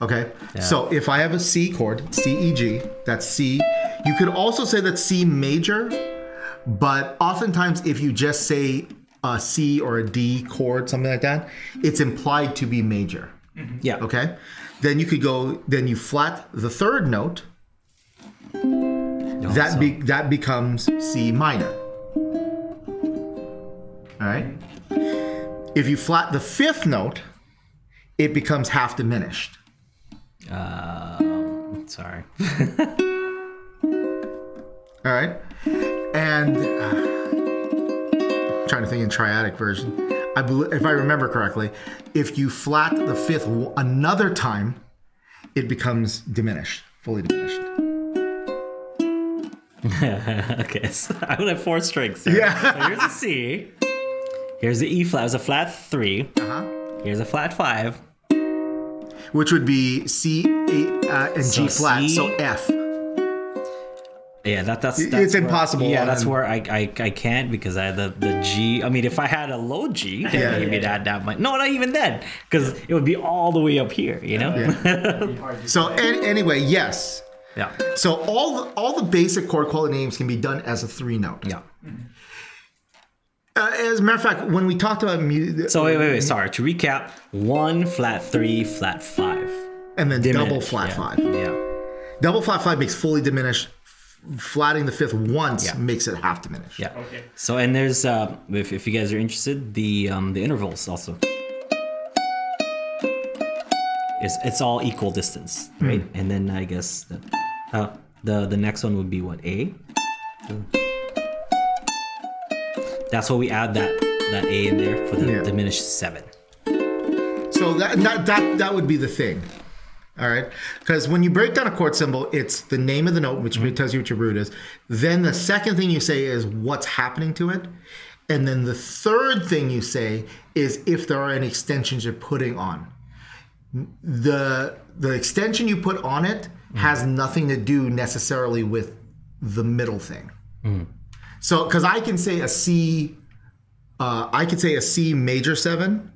Okay. So if I have a C chord, C E G, that's C. You could also say that C major, but oftentimes if you just say a C or a D chord, something like that, it's implied to be major. yeah. Okay. Then you could go. Then you flat the third note. That be, that becomes C minor. All right. If you flat the fifth note, it becomes half diminished. Um, sorry. All right. And uh, trying to think in triadic version. I believe, if I remember correctly, if you flat the fifth w- another time, it becomes diminished, fully diminished. okay, so I would have four strings. There. Yeah. So here's a C. Here's the E flat. It's a flat three. Uh-huh. Here's a flat five. Which would be C, A, uh, and So G flat, C- so F. Yeah, that, that's, It's where- impossible yeah, that's where I, I I can't because I had the, the G. I mean, if I had a low G, then Yeah. maybe that that might. No, not even then, because it would be all the way up here. You know. Yeah. So an- anyway, yes. Yeah. So all the, all the basic chord quality names can be done as a three note. Yeah. Uh, as a matter of fact, when we talked about music, So wait, wait, wait. Sorry. To recap: one flat three, flat five. and then double flat yeah. five. Yeah. Double flat five makes fully diminished. F- Flatting the fifth once Yeah. makes it half diminished. Yeah. Okay. So and there's uh, if, if you guys are interested, the um, the intervals also. It's, it's all equal distance, right? And then I guess the, uh, the the next one would be what A. That's what we add that that A in there for the Yeah. diminished seven. So that, that that that would be the thing. All right, because when you break down a chord symbol, it's the name of the note, which mm-hmm. tells you what your root is. Then the second thing you say is what's happening to it, and then the third thing you say is if there are any extensions you're putting on. The the extension you put on it mm. has nothing to do necessarily with the middle thing. Mm. So, because I can say a C, uh, I could say a C major seven,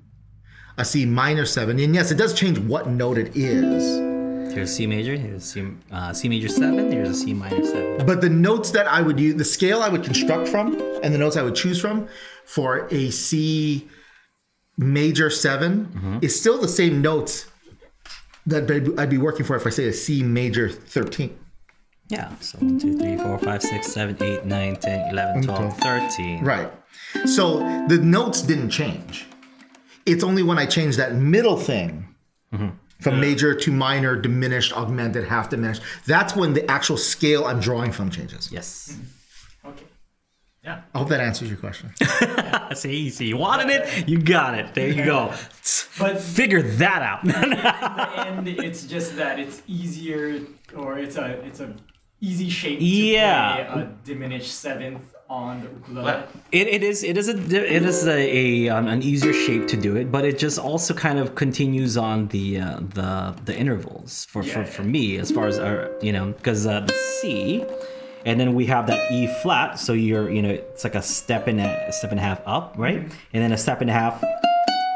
a C minor seven, and yes, it does change what note it is. Here's C major. Here's C, uh, C major seven. Here's a C minor seven. But the notes that I would use, the scale I would construct from, and the notes I would choose from for a C major 7 is still the same notes that I'd- I'd be working for if I say a C major 13. Yeah. So 1, 2, 3, 4, 5, 6, 7, 8, 9, 10, 11, 12, 13. Right. So the notes didn't change. It's only when I change that middle thing from major to minor, diminished, augmented, half diminished, that's when the actual scale I'm drawing from changes. Yes. Okay. Yeah. I hope that answers your question. See, see, you wanted it, you got it. There you go. But Figure that out. in the end, it's just that it's easier, or it's a it's a easy shape to Yeah. play a diminished seventh on the ukulele. It, it is it is a it is a, a um, an easier shape to do it, but it just also kind of continues on the uh, the the intervals for, for, Yeah, for me as far as our you know because uh, the C, and then we have that E flat, so you're you know it's like a step and a, a step and a half up, right? And then a step and a half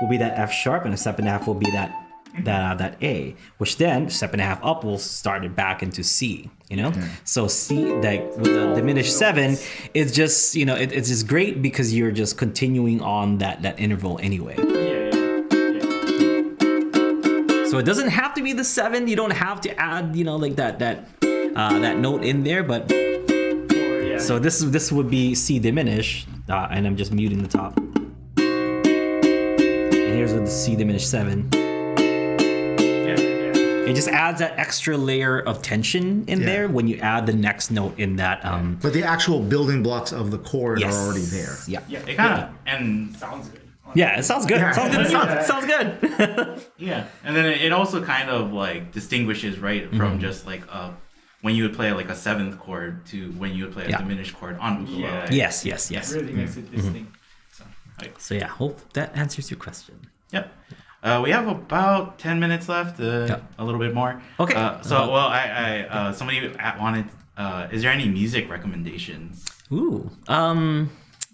will be that F sharp, and a step and a half will be that that uh, that A, which then step and a half up will start it back into C. You know, so C like with the diminished seven, it's just you know it, it's just great because you're just continuing on that that interval anyway. yeah, yeah, yeah. So it doesn't have to be the seven. You don't have to add you know like that that uh, that note in there, but yeah. so this is this would be C diminished, uh, and I'm just muting the top. And here's with the C diminished seven. Yeah, yeah. It just adds that extra layer of tension in Yeah. there when you add the next note in that. Um, But the actual building blocks of the chord yes. are already there. Yeah. Yeah. it kind of and Sounds good. Yeah, it sounds good. Yeah. Sounds good. Sounds, Yeah. sounds good. yeah, and then it also kind of like distinguishes right from Mm-hmm. just like uh when you would play like a seventh chord to when you would play a Yeah. diminished chord on ukulele. Yeah. yes, yes, yes. Really makes it distinct. So So yeah, hope that answers your question. Yep. Uh, we have about ten minutes left. Uh, Yeah. A little bit more. Okay. Uh, so, Uh-huh. well, I, I uh, somebody wanted. Uh, is there any music recommendations? Ooh. Um.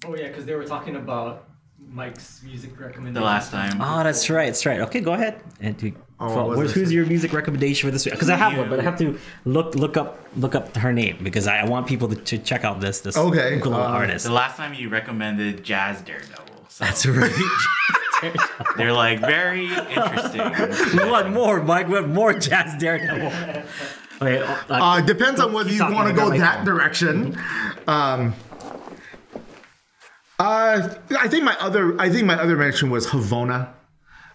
Oh yeah, because they were talking about Mike's music recommendation. The last time. Oh, that's right. That's right. Okay, go ahead. And to, Oh, for- where's- who's your music recommendation for this week? Because I have one, but I have to look look up look up her name because I, I want people to, to check out this this Okay, ukulele uh, artist. The last time you recommended Jazz Daredevil. So That's right. They're like very interesting. we want more, Mike. We want more jazz daredevil. Okay, uh, Uh, depends on whether keep you want to go my that phone. direction. Um, uh, I think my other I think my other mention was Havona,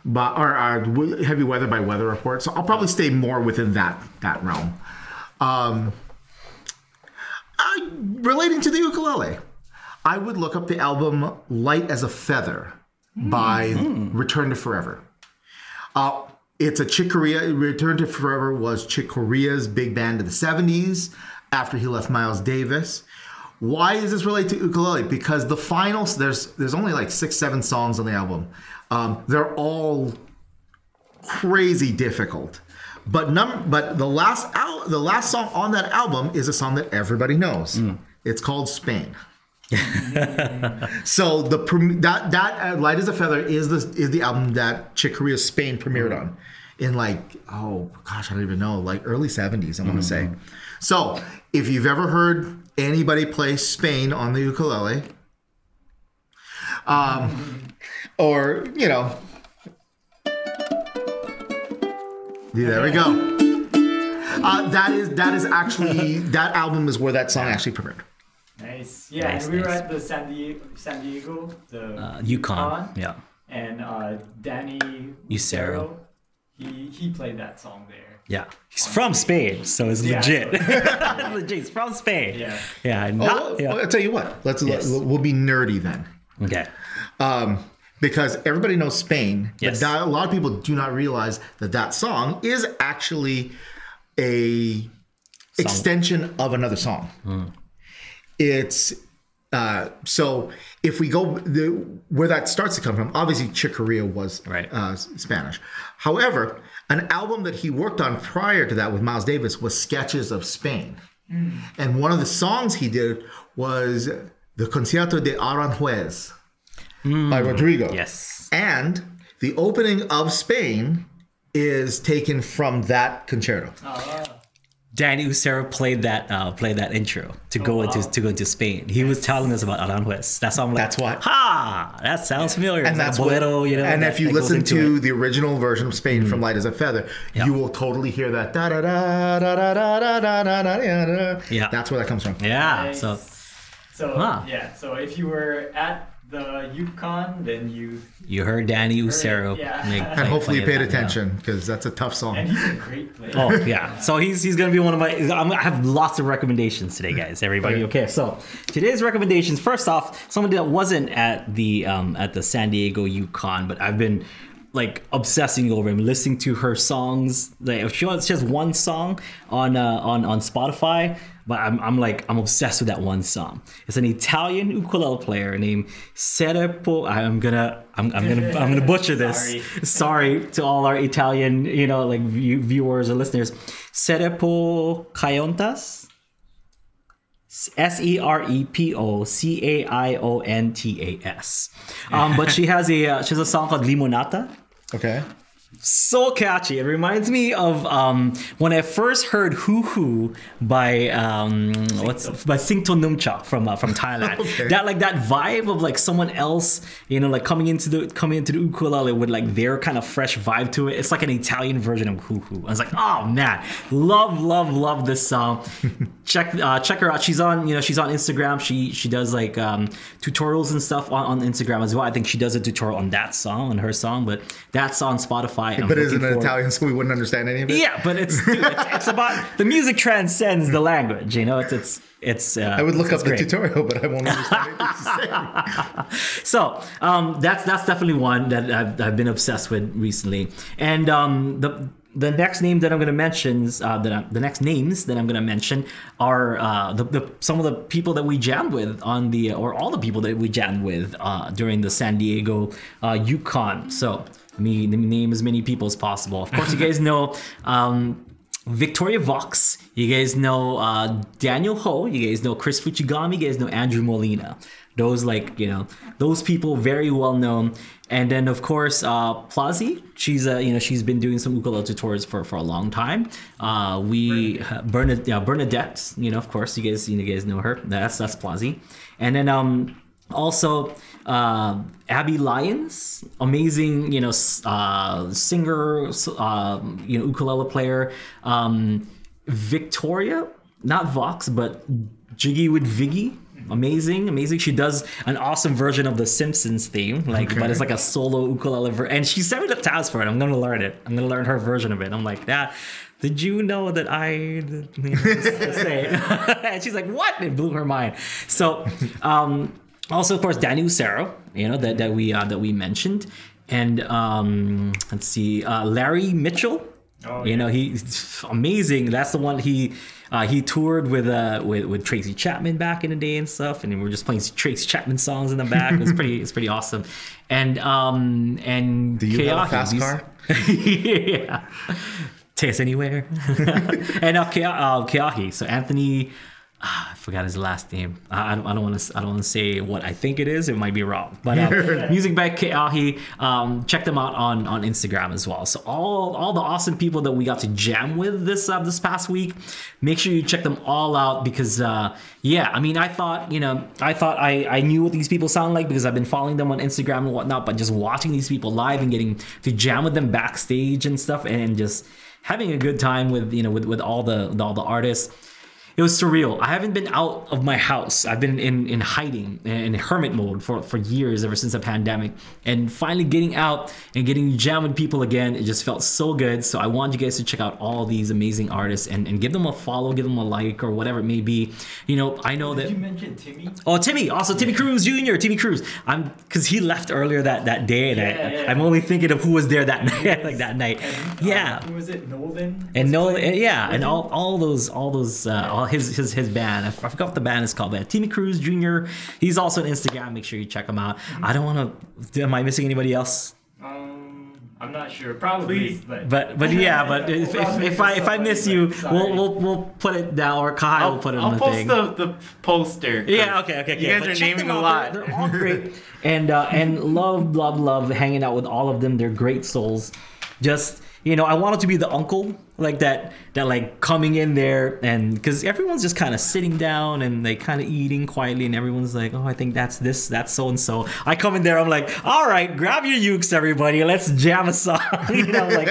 but or uh, Heavy Weather by Weather Report. So I'll probably stay more within that that realm. Um, uh, relating to the ukulele, I would look up the album "Light as a Feather" by Return to Forever. Uh, it's a Chick Corea. Return to Forever was Chick Corea's big band of the 70s after he left Miles Davis. Why does this relate to ukulele? Because the final there's there's only like six, seven songs on the album. Um, they're all crazy difficult. But num but the last al- the last song on that album is a song that everybody knows. It's called Spain. So the that that uh, Light as a Feather is the is the album that Chick Corea Spain premiered on in like oh gosh I don't even know like early 70s I want to say. So if you've ever heard anybody play Spain on the ukulele um or you know there we go. Uh, that is that is actually that album is where that song actually premiered. Nice. Yeah, Nice, and we were at the San Diego, San Diego, the uh, Yukon. Yeah. and uh, Danny Usero. He he played that song there. Yeah. He's from Spain, so it's Yeah, legit. legit. He's from Spain. Yeah. Yeah. Oh, yeah. I'll tell you what. Let's Yes. we'll be nerdy then. Okay. um, because everybody knows Spain, Yes. but that, a lot of people do not realize that that song is actually a extension of another song. Hmm. It's uh, so if we go the where that starts to come from, obviously Chick Corea was Right. uh, Spanish. However, an album that he worked on prior to that with Miles Davis was Sketches of Spain. And one of the songs he did was the Concierto de Aranjuez by Rodrigo. Yes. And the opening of Spain is taken from that concerto. Danny Usera played that uh, played that intro to go into to go into Spain. He was telling us about Aranjuez. That's why I'm like, That's why. Ha! That sounds familiar. And It's like that's a bolero, what, you know. And that- if you listen to it. the original version of Spain from Light as a Feather, Yeah. you will totally hear that da da da da da da da da da da da. Yeah. That's where that comes from. yeah, Nice. so So Huh. yeah, so if you were at the Yukon, then you you heard Danny Usero yeah. make, And And hopefully you play paid that, yeah. attention because that's a tough song. and he's a great player. Oh yeah, so he's he's gonna be one of my. I'm, I have lots of recommendations today, guys. Everybody, okay? So today's recommendations. First off, someone that wasn't at the um at the San Diego Yukon, but I've been like obsessing over him, listening to her songs. Like she has, she has one song on uh, on on Spotify, but I'm I'm like I'm obsessed with that one song. It's an Italian ukulele player named Serpo. I'm gonna I'm, I'm gonna I'm gonna butcher this Sorry. sorry to all our Italian, you know, like view, viewers or listeners. Serepo Caiontas. S E R E P O C A I O N T A S. Um, but she has a uh, she has a song called Limonata. Okay. So catchy. It reminds me of um, when I first heard Hoo Hoo by um, what's by Singto Numchok from uh, from Thailand. Okay. That like that vibe of like someone else, you know, like coming into the coming into the ukulele with like their kind of fresh vibe to it. It's like an Italian version of Hoo Hoo. I was like, oh man, love, love, love this song. check uh, check her out. She's on you know she's on Instagram. She she does like um, tutorials and stuff on, on Instagram as well. I think she does a tutorial on that song on her song, but that's on Spotify. I'm But isn't looking it forward- Italian, so we wouldn't understand any of it? Yeah, but it's dude, it's, it's about the music transcends the language. You know, it's it's it's. Uh, I would look it's up the great. tutorial, but I won't understand anything. So um, that's that's definitely one that I've, I've been obsessed with recently, and um, the the next name that I'm going to mention is uh, that the next names that I'm going to mention are uh, the, the some of the people that we jammed with on the or all the people that we jammed with uh, during the San Diego uh, Yukon. So let me, let me name as many people as possible. Of course, you guys know. Um, Victoria Vox, you guys know uh, Daniel Ho, you guys know Kris Fuchigami, you guys know Andrew Molina. Those like you know those people very well known. And then of course uh, Plazi, she's uh, you know she's been doing some ukulele tutorials for, for a long time. Uh, we Bernadette, yeah, Bernadette, you know of course you guys you guys know her. That's that's Plazi. And then um also uh, Abby Lyons, amazing, you know, uh, singer, uh, you know, ukulele player. Um, Victoria, not Vox, but Jiggy with Viggy. Amazing, amazing. She does an awesome version of the Simpsons theme, like, but it's like a solo ukulele. Ver- and she sent me the task for it. I'm gonna learn it. I'm gonna learn her version of it. I'm like, yeah. Did you know that I you know, say and she's like, what? It blew her mind. So, um, also of course Danny Lucero, you know that that we uh, that we mentioned, and um, let's see, uh, Larry Mitchell. Oh, you know he's amazing. That's the one he uh, he toured with uh with, with Tracy Chapman back in the day and stuff, and we were just playing Tracy Chapman songs in the back. It was pretty it's pretty awesome. And um and Do you have a Keahi, fast car? yeah. Take us anywhere. and uh, Ke- uh, Keahi. So Anthony, I forgot his last name. I, I don't, I don't want to. I don't want to say what I think it is. It might be wrong. But uh, music by Keahi. Um, check them out on on Instagram as well. So all all the awesome people that we got to jam with this uh, this past week. Make sure you check them all out because uh, yeah, I mean, I thought you know, I thought I I knew what these people sound like because I've been following them on Instagram and whatnot. But just watching these people live and getting to jam with them backstage and stuff and just having a good time with you know with, with all the all the artists it was surreal i haven't been out of my house i've been in in hiding in hermit mode for for years ever since the pandemic and finally getting out and getting jam with people again it just felt so good so i want you guys to check out all these amazing artists and, and give them a follow give them a like or whatever it may be you know i know that Did you mention Timmy? Oh, Timmy! Also, Timmy Cruz Jr. Timmy Cruz. I'm because he left earlier that that day, and Yeah, I, yeah. I'm only thinking of who was there that night, like that night. And, Yeah, Uh, who was it? Nolan? and Nolan, yeah, and all, all those, all those, uh, all his, his, his band. I forgot what the band is called, but Timmy Cruz Jr. He's also on Instagram. Make sure you check him out. I don't want to. Am I missing anybody else? Um, I'm not sure. Probably. But, But, but yeah, but if, if, if I if I miss you, we'll we'll we'll put it down, or Kyle will put it I'll on the post thing. the, the poster. 'cause Yeah, okay, okay, okay. You guys But are naming a lot. They're, they're all great, and uh, and love, love, love hanging out with all of them. They're great souls. Just you know, I wanted to be the uncle like that, that like coming in there and because everyone's just kind of sitting down and they kind of eating quietly, and everyone's like, oh, I think that's this, that's so and so. I come in there, I'm like, all right, grab your ukes, everybody, let's jam a song. you know, like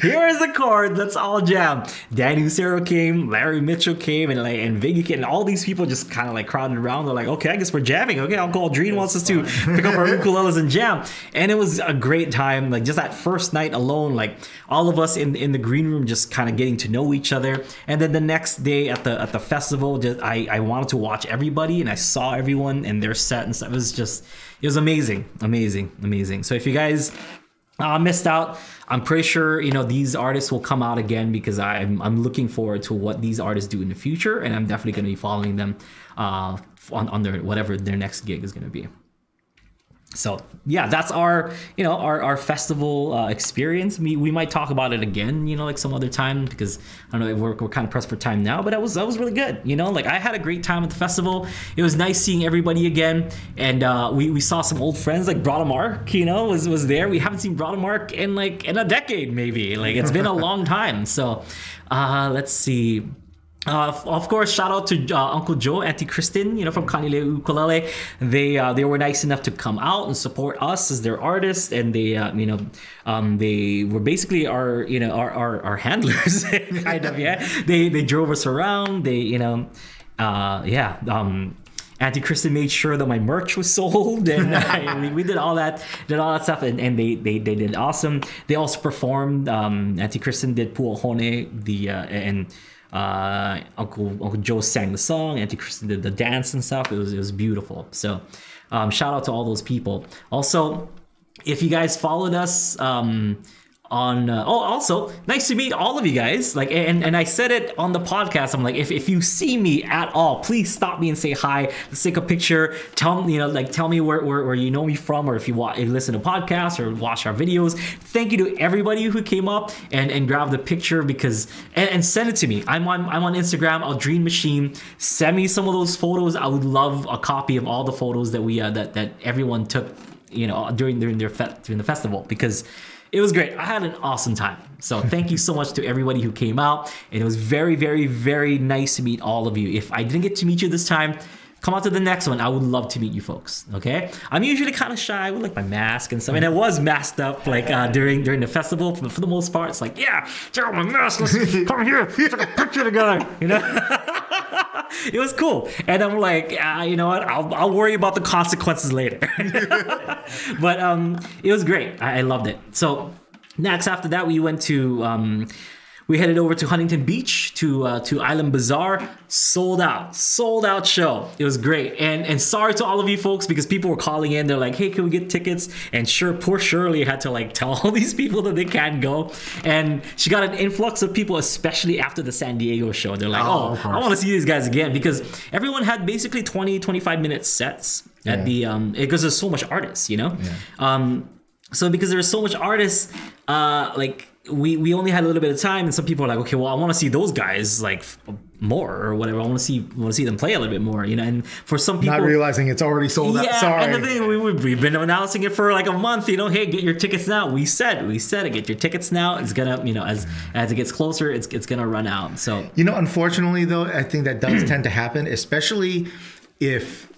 here is the chord, let's all jam. Danny Lucero came, Larry Mitchell came, and like and Viggy came, and all these people just kind of like crowded around. They're like, okay, I guess we're jamming. Okay, Uncle Aldrine wants us to pick up our ukuleles and jam, and it was a great time. Like just that first night alone, like all of us in in the green room just kind of getting to know each other. And then the next day at the at the festival, just I I wanted to watch everybody, and I saw everyone and their set and stuff. It was just it was amazing, amazing, amazing. So if you guys uh, missed out. I'm pretty sure you know these artists will come out again because I'm I'm looking forward to what these artists do in the future, and I'm definitely going to be following them uh, on on their whatever their next gig is going to be. So yeah, that's our you know our, our festival uh, experience. We, we might talk about it again, you know, like some other time because I don't know we're, we're kind of pressed for time now. But that was that was really good, you know. Like I had a great time at the festival. It was nice seeing everybody again, and uh, we, we saw some old friends like Brada Mark, you know, was was there. We haven't seen Brada Mark in like in a decade maybe. Like it's been a long time. So uh, let's see. Uh, of course, shout out to uh, Uncle Joe, Auntie Kristen, you know, from Kanilea Ukulele. They uh, they were nice enough to come out and support us as their artists, and they uh, you know um, they were basically our you know our our, our handlers, kind of yeah. They they drove us around. They you know uh, yeah. Um, Auntie Kristen made sure that my merch was sold, and uh, we, did all that, did all that stuff, and, and they, they they did awesome. They also performed. Um, Auntie Kristen did Puahone, the uh, and uh, Uncle Uncle Joe sang the song. Auntie Kristen did the dance and stuff. It was it was beautiful. So um, shout out to all those people. Also, if you guys followed us. Um, on uh, oh also nice to meet all of you guys. Like and and i said it on the podcast. I'm like if, if you see me at all please stop me and say hi. Let's take a picture. Tell me you know like tell me where, where, where you know me from or if you, watch, if you listen to podcasts or watch our videos. Thank you to everybody who came up and and grabbed the picture because and, and send it to me. I'm on i'm on instagram i'll dream machine. Send me some of those photos. I would love a copy of all the photos that we uh, that that everyone took you know during during their fe- during the festival because it was great. I had an awesome time. So thank you so much to everybody who came out. And it was very, very, very nice to meet all of you. If I didn't get to meet you this time, come out to the next one. I would love to meet you folks. Okay. I'm usually kind of shy with like my mask and stuff. And I was masked up like uh, during during the festival for, for the most part. It's like, yeah, check out my mask. Let's come here. Take a picture together. You know? it was cool. And I'm like, uh, you know what? I'll, I'll worry about the consequences later. but um, it was great. I, I loved it. So next after that, we went to um, we headed over to Huntington Beach to uh, to Island Bazaar. Sold out, sold out show. It was great. And and sorry to all of you folks because people were calling in. They're like, hey, can we get tickets? And sure, poor Shirley had to like tell all these people that they can't go. And she got an influx of people, especially after the San Diego show. They're like, Oh, oh. I want to see these guys again because everyone had basically 20, 25 minute sets at Yeah. the um because there's so much artists, you know. Um, so because there's so much artists, uh, like we we only had a little bit of time, and some people are like, okay, well, I want to see those guys like f- more or whatever. I want to see want to see them play a little bit more, you know. And for some people, Not realizing it's already sold out. yeah, Sorry. and the thing we, we, we've been announcing it for like a month. You know, hey, get your tickets now. We said we said it. Get your tickets now. It's gonna, you know, as as it gets closer, it's it's gonna run out. So You know, unfortunately, though, I think that does tend to happen, especially if,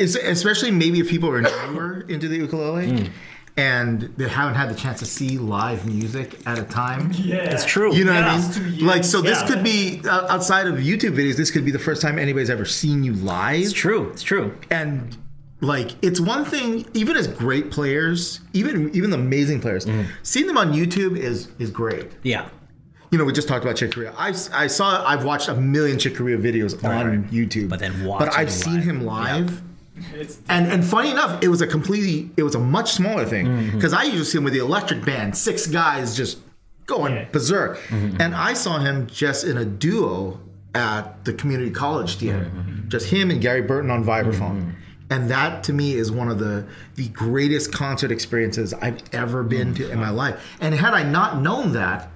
especially maybe if people are newer into the ukulele Hmm. And they haven't had the chance to see live music at a time. Yeah, it's true. You know Yeah. what I mean? Like, so this Yeah. could be uh, outside of YouTube videos. This could be the first time anybody's ever seen you live. It's true. It's true. and like it's one thing even as great players even even the amazing players Mm-hmm. seeing them on youtube is is great Yeah. you know we just talked about chick Corea. I, I saw i've watched a million chick Corea videos on right. youtube But then but i've him seen live. him live It's and and funny enough it was a completely it was a much smaller thing Mm-hmm. because i usually see him with the electric band six guys just going Yeah. berserk Mm-hmm. and i saw him just in a duo at the community college theater Mm-hmm. just him and gary burton on vibraphone and that to me is one of the the greatest concert experiences i've ever been to in my life and had i not known that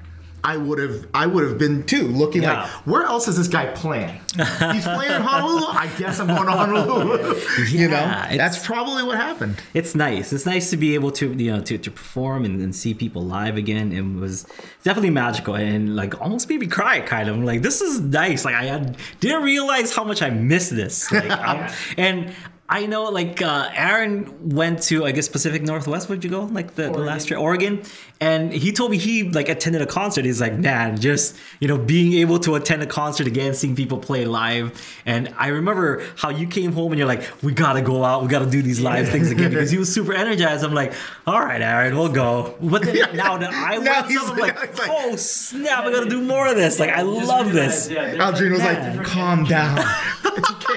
I would have, I would have been too, looking Yeah. like, where else is this guy playing? He's playing in Honolulu. I guess I'm going to Honolulu. you know, that's probably what happened. it's nice. It's nice to be able to you know to, to perform and, and see people live again. It was definitely magical and like almost made me cry. Kind of I'm like this is nice. Like I had, didn't realize how much I missed this. Like, um, and. I know, like uh, Aaron went to, I guess Pacific Northwest. Where'd you go? Like the, the last year, Oregon, and he told me he like attended a concert. He's like, man, just you know, being able to attend a concert again, seeing people play live. And I remember how you came home and you're like, we gotta go out, we gotta do these live things again because he was super energized. I'm like, all right, Aaron, we'll go. But then now that I Now went, he's- I'm like, like- oh snap, I gotta do more of this. Like I love realize, this. Yeah, there's Aldrine was like, calm energy. down.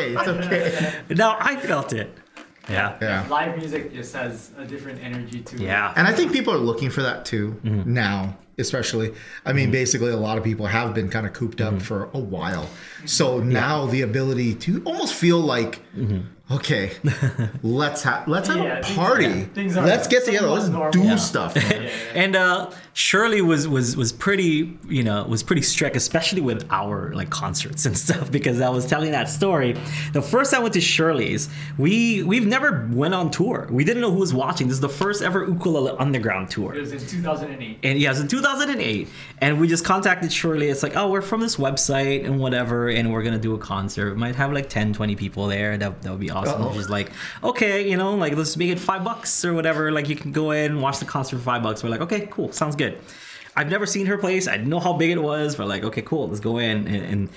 It's okay. It's okay. Now I felt it. Yeah. Yeah. Live music just has a different energy to it. Yeah. And I think people are looking for that too mm-hmm. now, especially. I mean, mm-hmm. basically, a lot of people have been kind of cooped up mm-hmm. for a while. So now the ability to almost feel like, okay, let's have let's have Yeah, a things- party. yeah, things let's get together. Let's somewhat do normal. stuff. And uh, Shirley was was was pretty, you know, was pretty strict, especially with our like concerts and stuff. Because I was telling that story. The first time I went to Shirley's, we we've never went on tour. We didn't know who was watching. This is the first ever ukulele underground tour. It was in 2008. And yeah, it was in 2008. And we just contacted Shirley. It's like, oh, we're from this website and whatever, and we're going to do a concert. We might have like 10, 20 people there. That, that would be awesome. Uh-oh. She's like, okay, you know, like let's make it five bucks or whatever. Like you can go in and watch the concert for five bucks. We're like, okay, cool. Sounds good. I've never seen her place. I didn't know how big it was. But like, okay, cool. Let's go in. And, and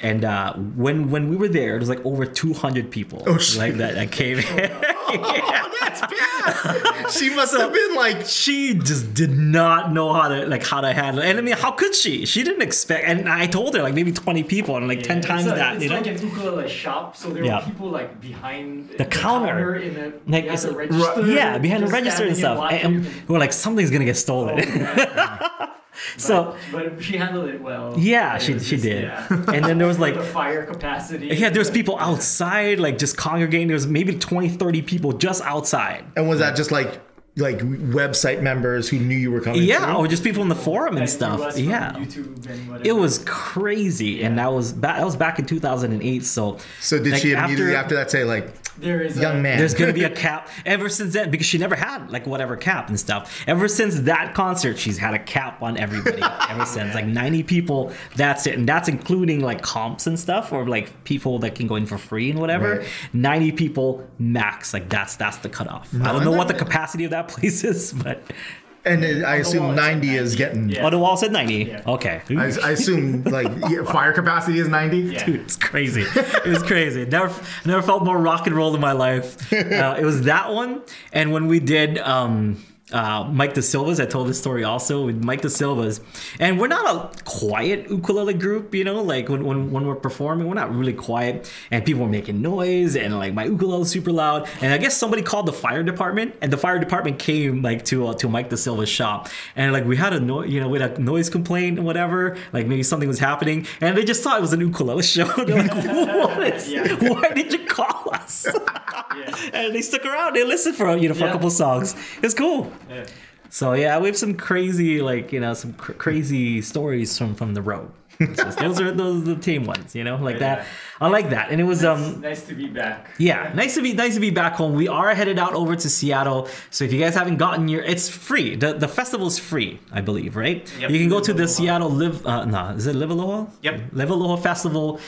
And uh, when when we were there, it was like over 200 people Oh, shit. like that, that came in. Oh, that's bad. she must have been like, she just did not know how to like how to handle it. And I mean, how could she? She didn't expect. And I told her like maybe 20 people and like 10 times a- that. It's You know, like an ukulele shop, so there Yeah. were people like behind The counter. in the Like, behind the a- register. yeah, behind the register and stuff. watching And, and- we're like, something's gonna get stolen. so but she handled it well. Yeah, It she- was she did. yeah. and then there was like the fire capacity. yeah, there's people outside like just congregating. There was maybe 20, 30 people just outside. and was that just like, like website members who knew you were coming? Yeah, through? or just people in the forum and That stuff. knew us from Yeah. YouTube and whatever. It was crazy, and that was back. That was back in 2008. So, So did like, she immediately after, that say like, There is young a, man? There's gonna be a cap ever since then because she never had like whatever cap and stuff. Ever since that concert, she's had a cap on everybody. ever since like 90 people, that's it, and that's including like comps and stuff or like people that can go in for free and whatever. Right. 90 people max, like that's that's the cutoff. I don't know what the capacity of that place is, but and it- I assume it said 90 is getting. Yeah. oh, the wall said 90. Yeah. Okay. I, I assume like yeah, fire capacity is 90. Yeah. Dude, it's crazy. It was crazy. Never, never felt more rock and roll in my life. Uh, it was that one, and when we did um, uh, Mike De Silva's, I told this story also with Mike De Silva's, and we're not a quiet ukulele group, you know. Like when, when when we're performing, we're not really quiet, and people were making noise, and like my ukulele was super loud, and I guess somebody called the fire department, and the fire department came like to uh, to Mike De Silva's shop, and like we had a no, you know, we had a noise complaint and whatever, like maybe something was happening, and they just thought it was an ukulele show. They're like, what is, Yeah. why did you call us? Yeah. and they stuck around. They listened for you know for a couple songs. It's cool. Yeah. So yeah, we have some crazy like you know some cr- crazy stories from from the road. Just- those are those are the tame ones, you know, like Yeah. that. I like that, and it was um nice to be back. yeah, nice to be nice to be back home. We are headed out over to Seattle, so if you guys haven't gotten your, it's free. the The festival's free, I believe, right? Yep. You can go to the Aloha. Seattle Live. Uh, no, is it Live Aloha? Yep. Live Aloha Festival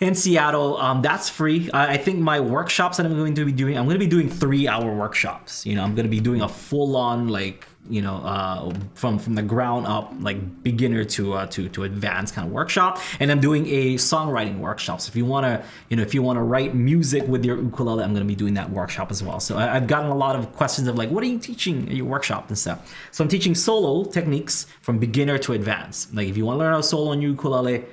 in Seattle. Um, that's free. I, I think my workshops that I'm going to be doing, I'm going to be doing three hour workshops. You know, I'm going to be doing a full on like you know uh, from from the ground up like beginner to uh, to to advanced kind of workshop and i'm doing a songwriting workshop so if you want to you know if you want to write music with your ukulele i'm going to be doing that workshop as well so I, i've gotten a lot of questions of like what are you teaching at your workshop and stuff so i'm teaching solo techniques from beginner to advanced like if you want to learn how to solo on your ukulele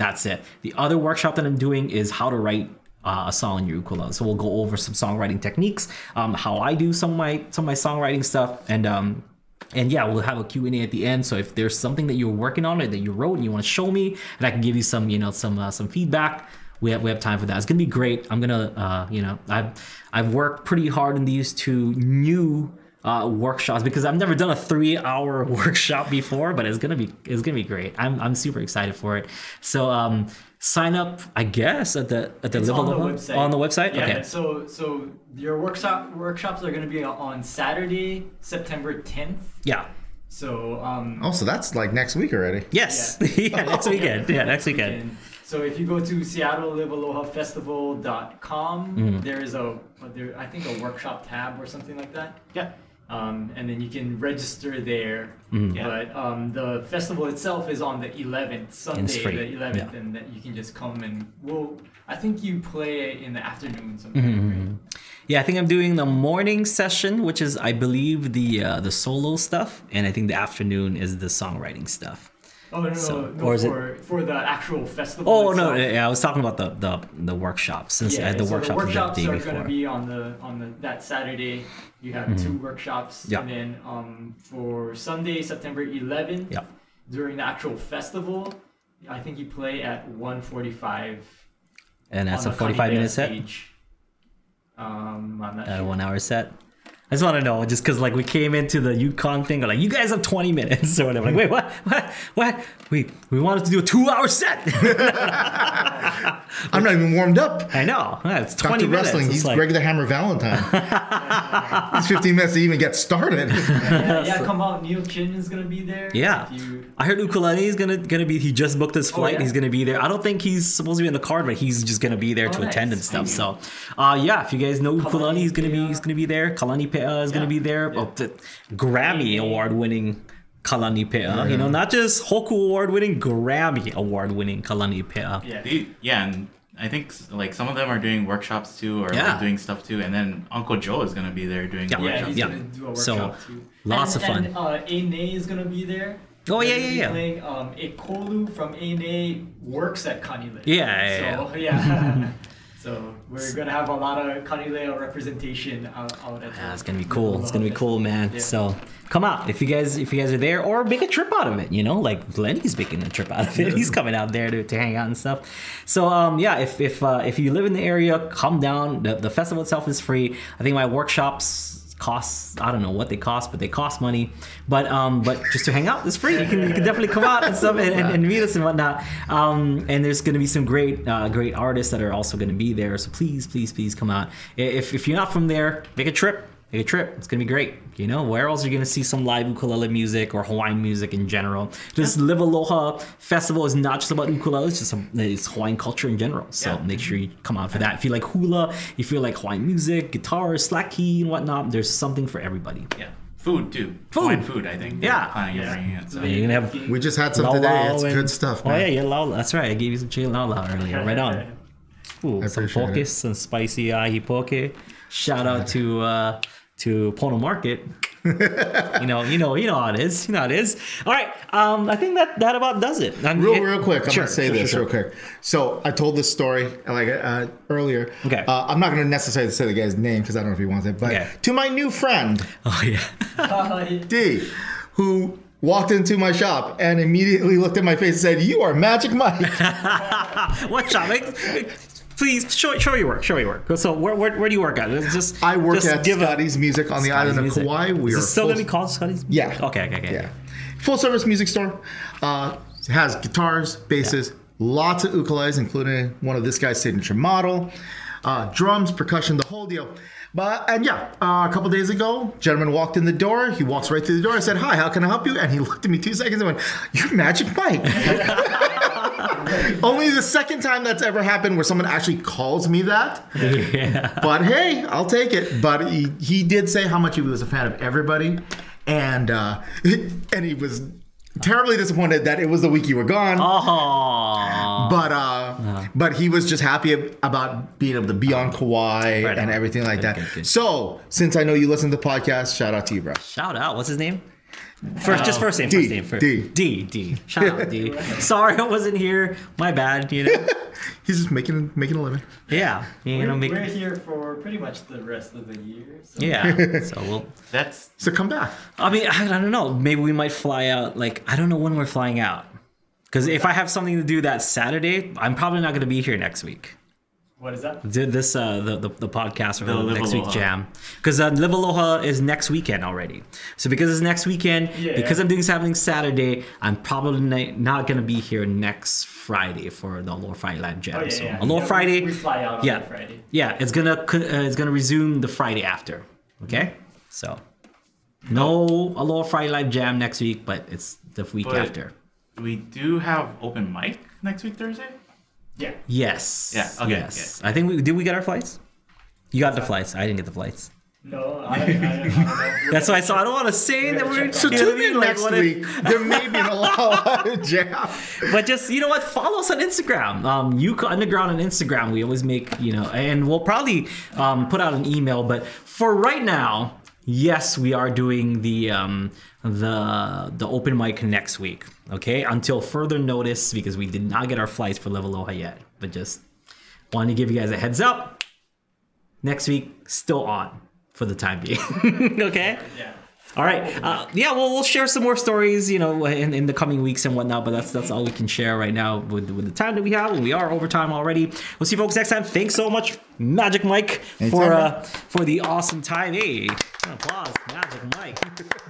that's it. The other workshop that I'm doing is how to write uh, a song on your ukulele. So we'll go over some songwriting techniques, um, how I do some of my some of my songwriting stuff, and um, and yeah, we'll have a Q&A at the end. So if there's something that you're working on or that you wrote and you want to show me, and I can give you some you know some uh, some feedback. We have, we have time for that. It's gonna be great. I'm gonna, uh, you know, I've I've worked pretty hard in these two new uh, workshops because I've never done a three hour workshop before, but it's gonna be it's gonna be great. I'm, I'm super excited for it. So um, sign up, I guess, at the at the It's Live on the Aloha- website. on the website. Yeah. Okay. So so your workshop workshops are going to be on Saturday, September 10th. Yeah. So um. Oh, so that's like next week already. Yes. Yeah. next weekend. Yeah. Next weekend. So if you go to SeattleLiveAlohaFestival.com, Mm-hmm. there is a there I think a workshop tab or something like that. Yeah. Um, and then you can register there. Mm-hmm. Yeah. But um, the festival itself is on the 11th, Sunday the 11th, Yeah. and that you can just come and we'll. I think you play in the afternoon Mm-hmm, sometime. right? Yeah, I think I'm doing the morning session, which is I believe the uh, the solo stuff, and I think the afternoon is the songwriting stuff. Oh no, no, So- no, or is it- for for the actual festival. Oh no, yeah, I was talking about the the, the workshops since I Yeah, had the so workshops, the workshops the day are going to be on the on the that Saturday. You have two workshops, Yeah. and then um, for Sunday, September 11th, Yeah. during the actual festival, I think you play at 1:45. and that's a 45 minute set. Um, I'm not a sure. one hour set. I just want to know, just because like we came into the Yukon thing, like you guys have 20 minutes or whatever. Like, wait, what? What? What? We we wanted to do a two hour set. I'm not even warmed up. I know. Yeah, It's 20 Talk to minutes. wrestling. It's He's like- Greg the Hammer Valentine. It's 15 minutes to even get started. Yeah, yeah, come out. Neil Chin is gonna be there. Yeah. You, I heard Ukulele is gonna gonna be. He just booked his flight. Oh, yeah? He's gonna be there. I don't think he's supposed to be in the card, but he's just gonna be there Oh, to nice. attend and stuff. So, uh, yeah. If you guys know Ukulele, he's gonna be he's gonna be there. Kalani Pe'a is gonna be there. Yeah. Oh, the Grammy award winning Kalani Pe'a. You know, not just Hoku Award winning, Grammy Award winning Kalani Pe'a. Yeah. They- yeah, and I think like some of them are doing workshops too, or Yeah. like doing stuff too. And then Uncle Joe is gonna be there doing Yeah. a Yeah, he's Yeah. do a So, too. lots and, of fun. And uh, Ane is gonna be there. Oh, yeah, They're yeah, yeah. Playing, um, Ikolu from Ane works at Kanilea. Yeah, yeah, So yeah. so we're gonna have a lot of Kanilea representation out, out at. Yeah, it's gonna be cool. It's gonna be cool, man. Yeah. So come out if you guys if you guys are there, or make a trip out of it. You know, like Lenny's making a trip out of it. He's coming out there to, to hang out and stuff. So um yeah, if if uh, if you live in the area, come down. The, the festival itself is free. I think my workshops costs I don't know what they cost, but they cost money. But um but just to hang out it's free. You can you can definitely come out and stuff and, and, and meet us and whatnot. Um and there's gonna be some great uh, great artists that are also gonna be there. So please please please come out. If if you're not from there, make a trip. Make a trip. It's gonna be great. You know, where else are you gonna see some live ukulele music or Hawaiian music in general? This Live Aloha festival is not just about ukulele. It's just some, it's Hawaiian culture in general. So Yeah. make sure you come out for that. If you like hula, if you like Hawaiian music, guitar, slack key, and whatnot, there's something for everybody. Yeah. Food too. Food. Hawaiian food, I think. they're Yeah. Planning Yeah. bringing it. So. You're gonna have We just had some lau today. lau It's and- good stuff, Man. Oh man. yeah, yeah, lau. That's right. I gave you some chili lau lau earlier. Right on. Ooh, I some appreciate poke, some spicy ahi poke. Shout out to uh, to Pono Market. you know, you know, you know how it is. You know how it is. All right. Um, I think that that about does it. I mean, Real, it- real quick. I'm Sure, gonna say sure, this sure, real quick. So I told this story like uh, earlier. Okay. Uh, I'm not gonna necessarily say the guy's name because I don't know if he wants it. But Okay. to my new friend Oh yeah. Uh, D, who walked into my shop and immediately looked at my face and said, "You are Magic Mike." What's up? Please show show your work. Show your work. So where where, where do you work at? Just I work just at give a- Scotty's Music on the Scotty's island of Music. Kauai. We Is are it still full- gonna be called Scotty's? Yeah. Okay. Okay. Okay. Yeah. Full service music store. Uh, has guitars, basses, lots of ukuleles, including one of this guy's signature model, uh, drums, percussion, the whole deal. But and yeah, uh, a couple days ago, gentleman walked in the door. He walks right through the door. I said, "Hi, how can I help you?" And he looked at me two seconds and went, "You're Magic Mike." Only the second time that's ever happened where someone actually calls me that. Yeah. But hey, I'll take it. But he, he did say how much he was a fan of everybody, and uh, and he was terribly disappointed that it was the week you were gone. Oh. But uh, but he was just happy about being able to be on Kauai Right and on. everything like Good, that. good, good. So since I know you listen to the podcast, shout out to you, bro. Shout out. What's his name? First, just first name. D, First name. First. D. D. D. Shout out D. Sorry, I wasn't here. My bad. You know. He's just making making a living. Yeah. You we're, know. Make, we're here for pretty much the rest of the year. So. yeah. So we'll. That's So come back. I mean, I, I don't know. Maybe we might fly out. Like I don't know when we're flying out. Because if I have something to do that Saturday, I'm probably not going to be here next week. What is that? Did this uh the, the, the podcast for The the Live next week jam because uh, Live Aloha is next weekend already. So because it's next weekend, Yeah. because I'm doing something Saturday, I'm probably not gonna be here next Friday for the Aloha Friday Live Jam. Oh, yeah, so yeah. Aloha Yeah, Friday, we fly out on yeah, Friday. yeah, it's gonna uh, it's gonna resume the Friday after. Okay, so no Aloha Friday Live Jam next week, but it's the week But- after. we do have open mic next week Thursday. Yeah. Yes. Yeah, okay, Yes. I think we did. We get our flights. You got the flights. I didn't get the flights. No, I, I, I don't. That's why I saw. I don't want to say that we're. So you know what I tune mean? in Like, next what if- week. There may be a an Aloha jam. but just you know what? Follow us on Instagram. Um, Yuka Underground on Instagram. We always make you know, and we'll probably um put out an email. But for right now, yes, we are doing the um the the open mic next week. Okay, until further notice because we did not get our flights for Live Aloha yet. But just wanted to give you guys a heads up. Next week, still on for the time being. okay. Yeah. All right. Uh, yeah, well, we'll share some more stories, you know, in, in the coming weeks and whatnot. But that's that's all we can share right now with, with the time that we have. And we are over time already. We'll see you folks next time. Thanks so much, Magic Mike, for uh, for the awesome time. Hey, applause, Magic Mike.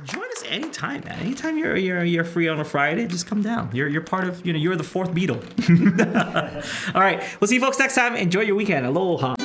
Join us anytime, man. Anytime you're you're you're free on a Friday, just come down. You're you're part of you know you're the fourth Beatle. all right. We'll see you folks next time. Enjoy your weekend. Aloha.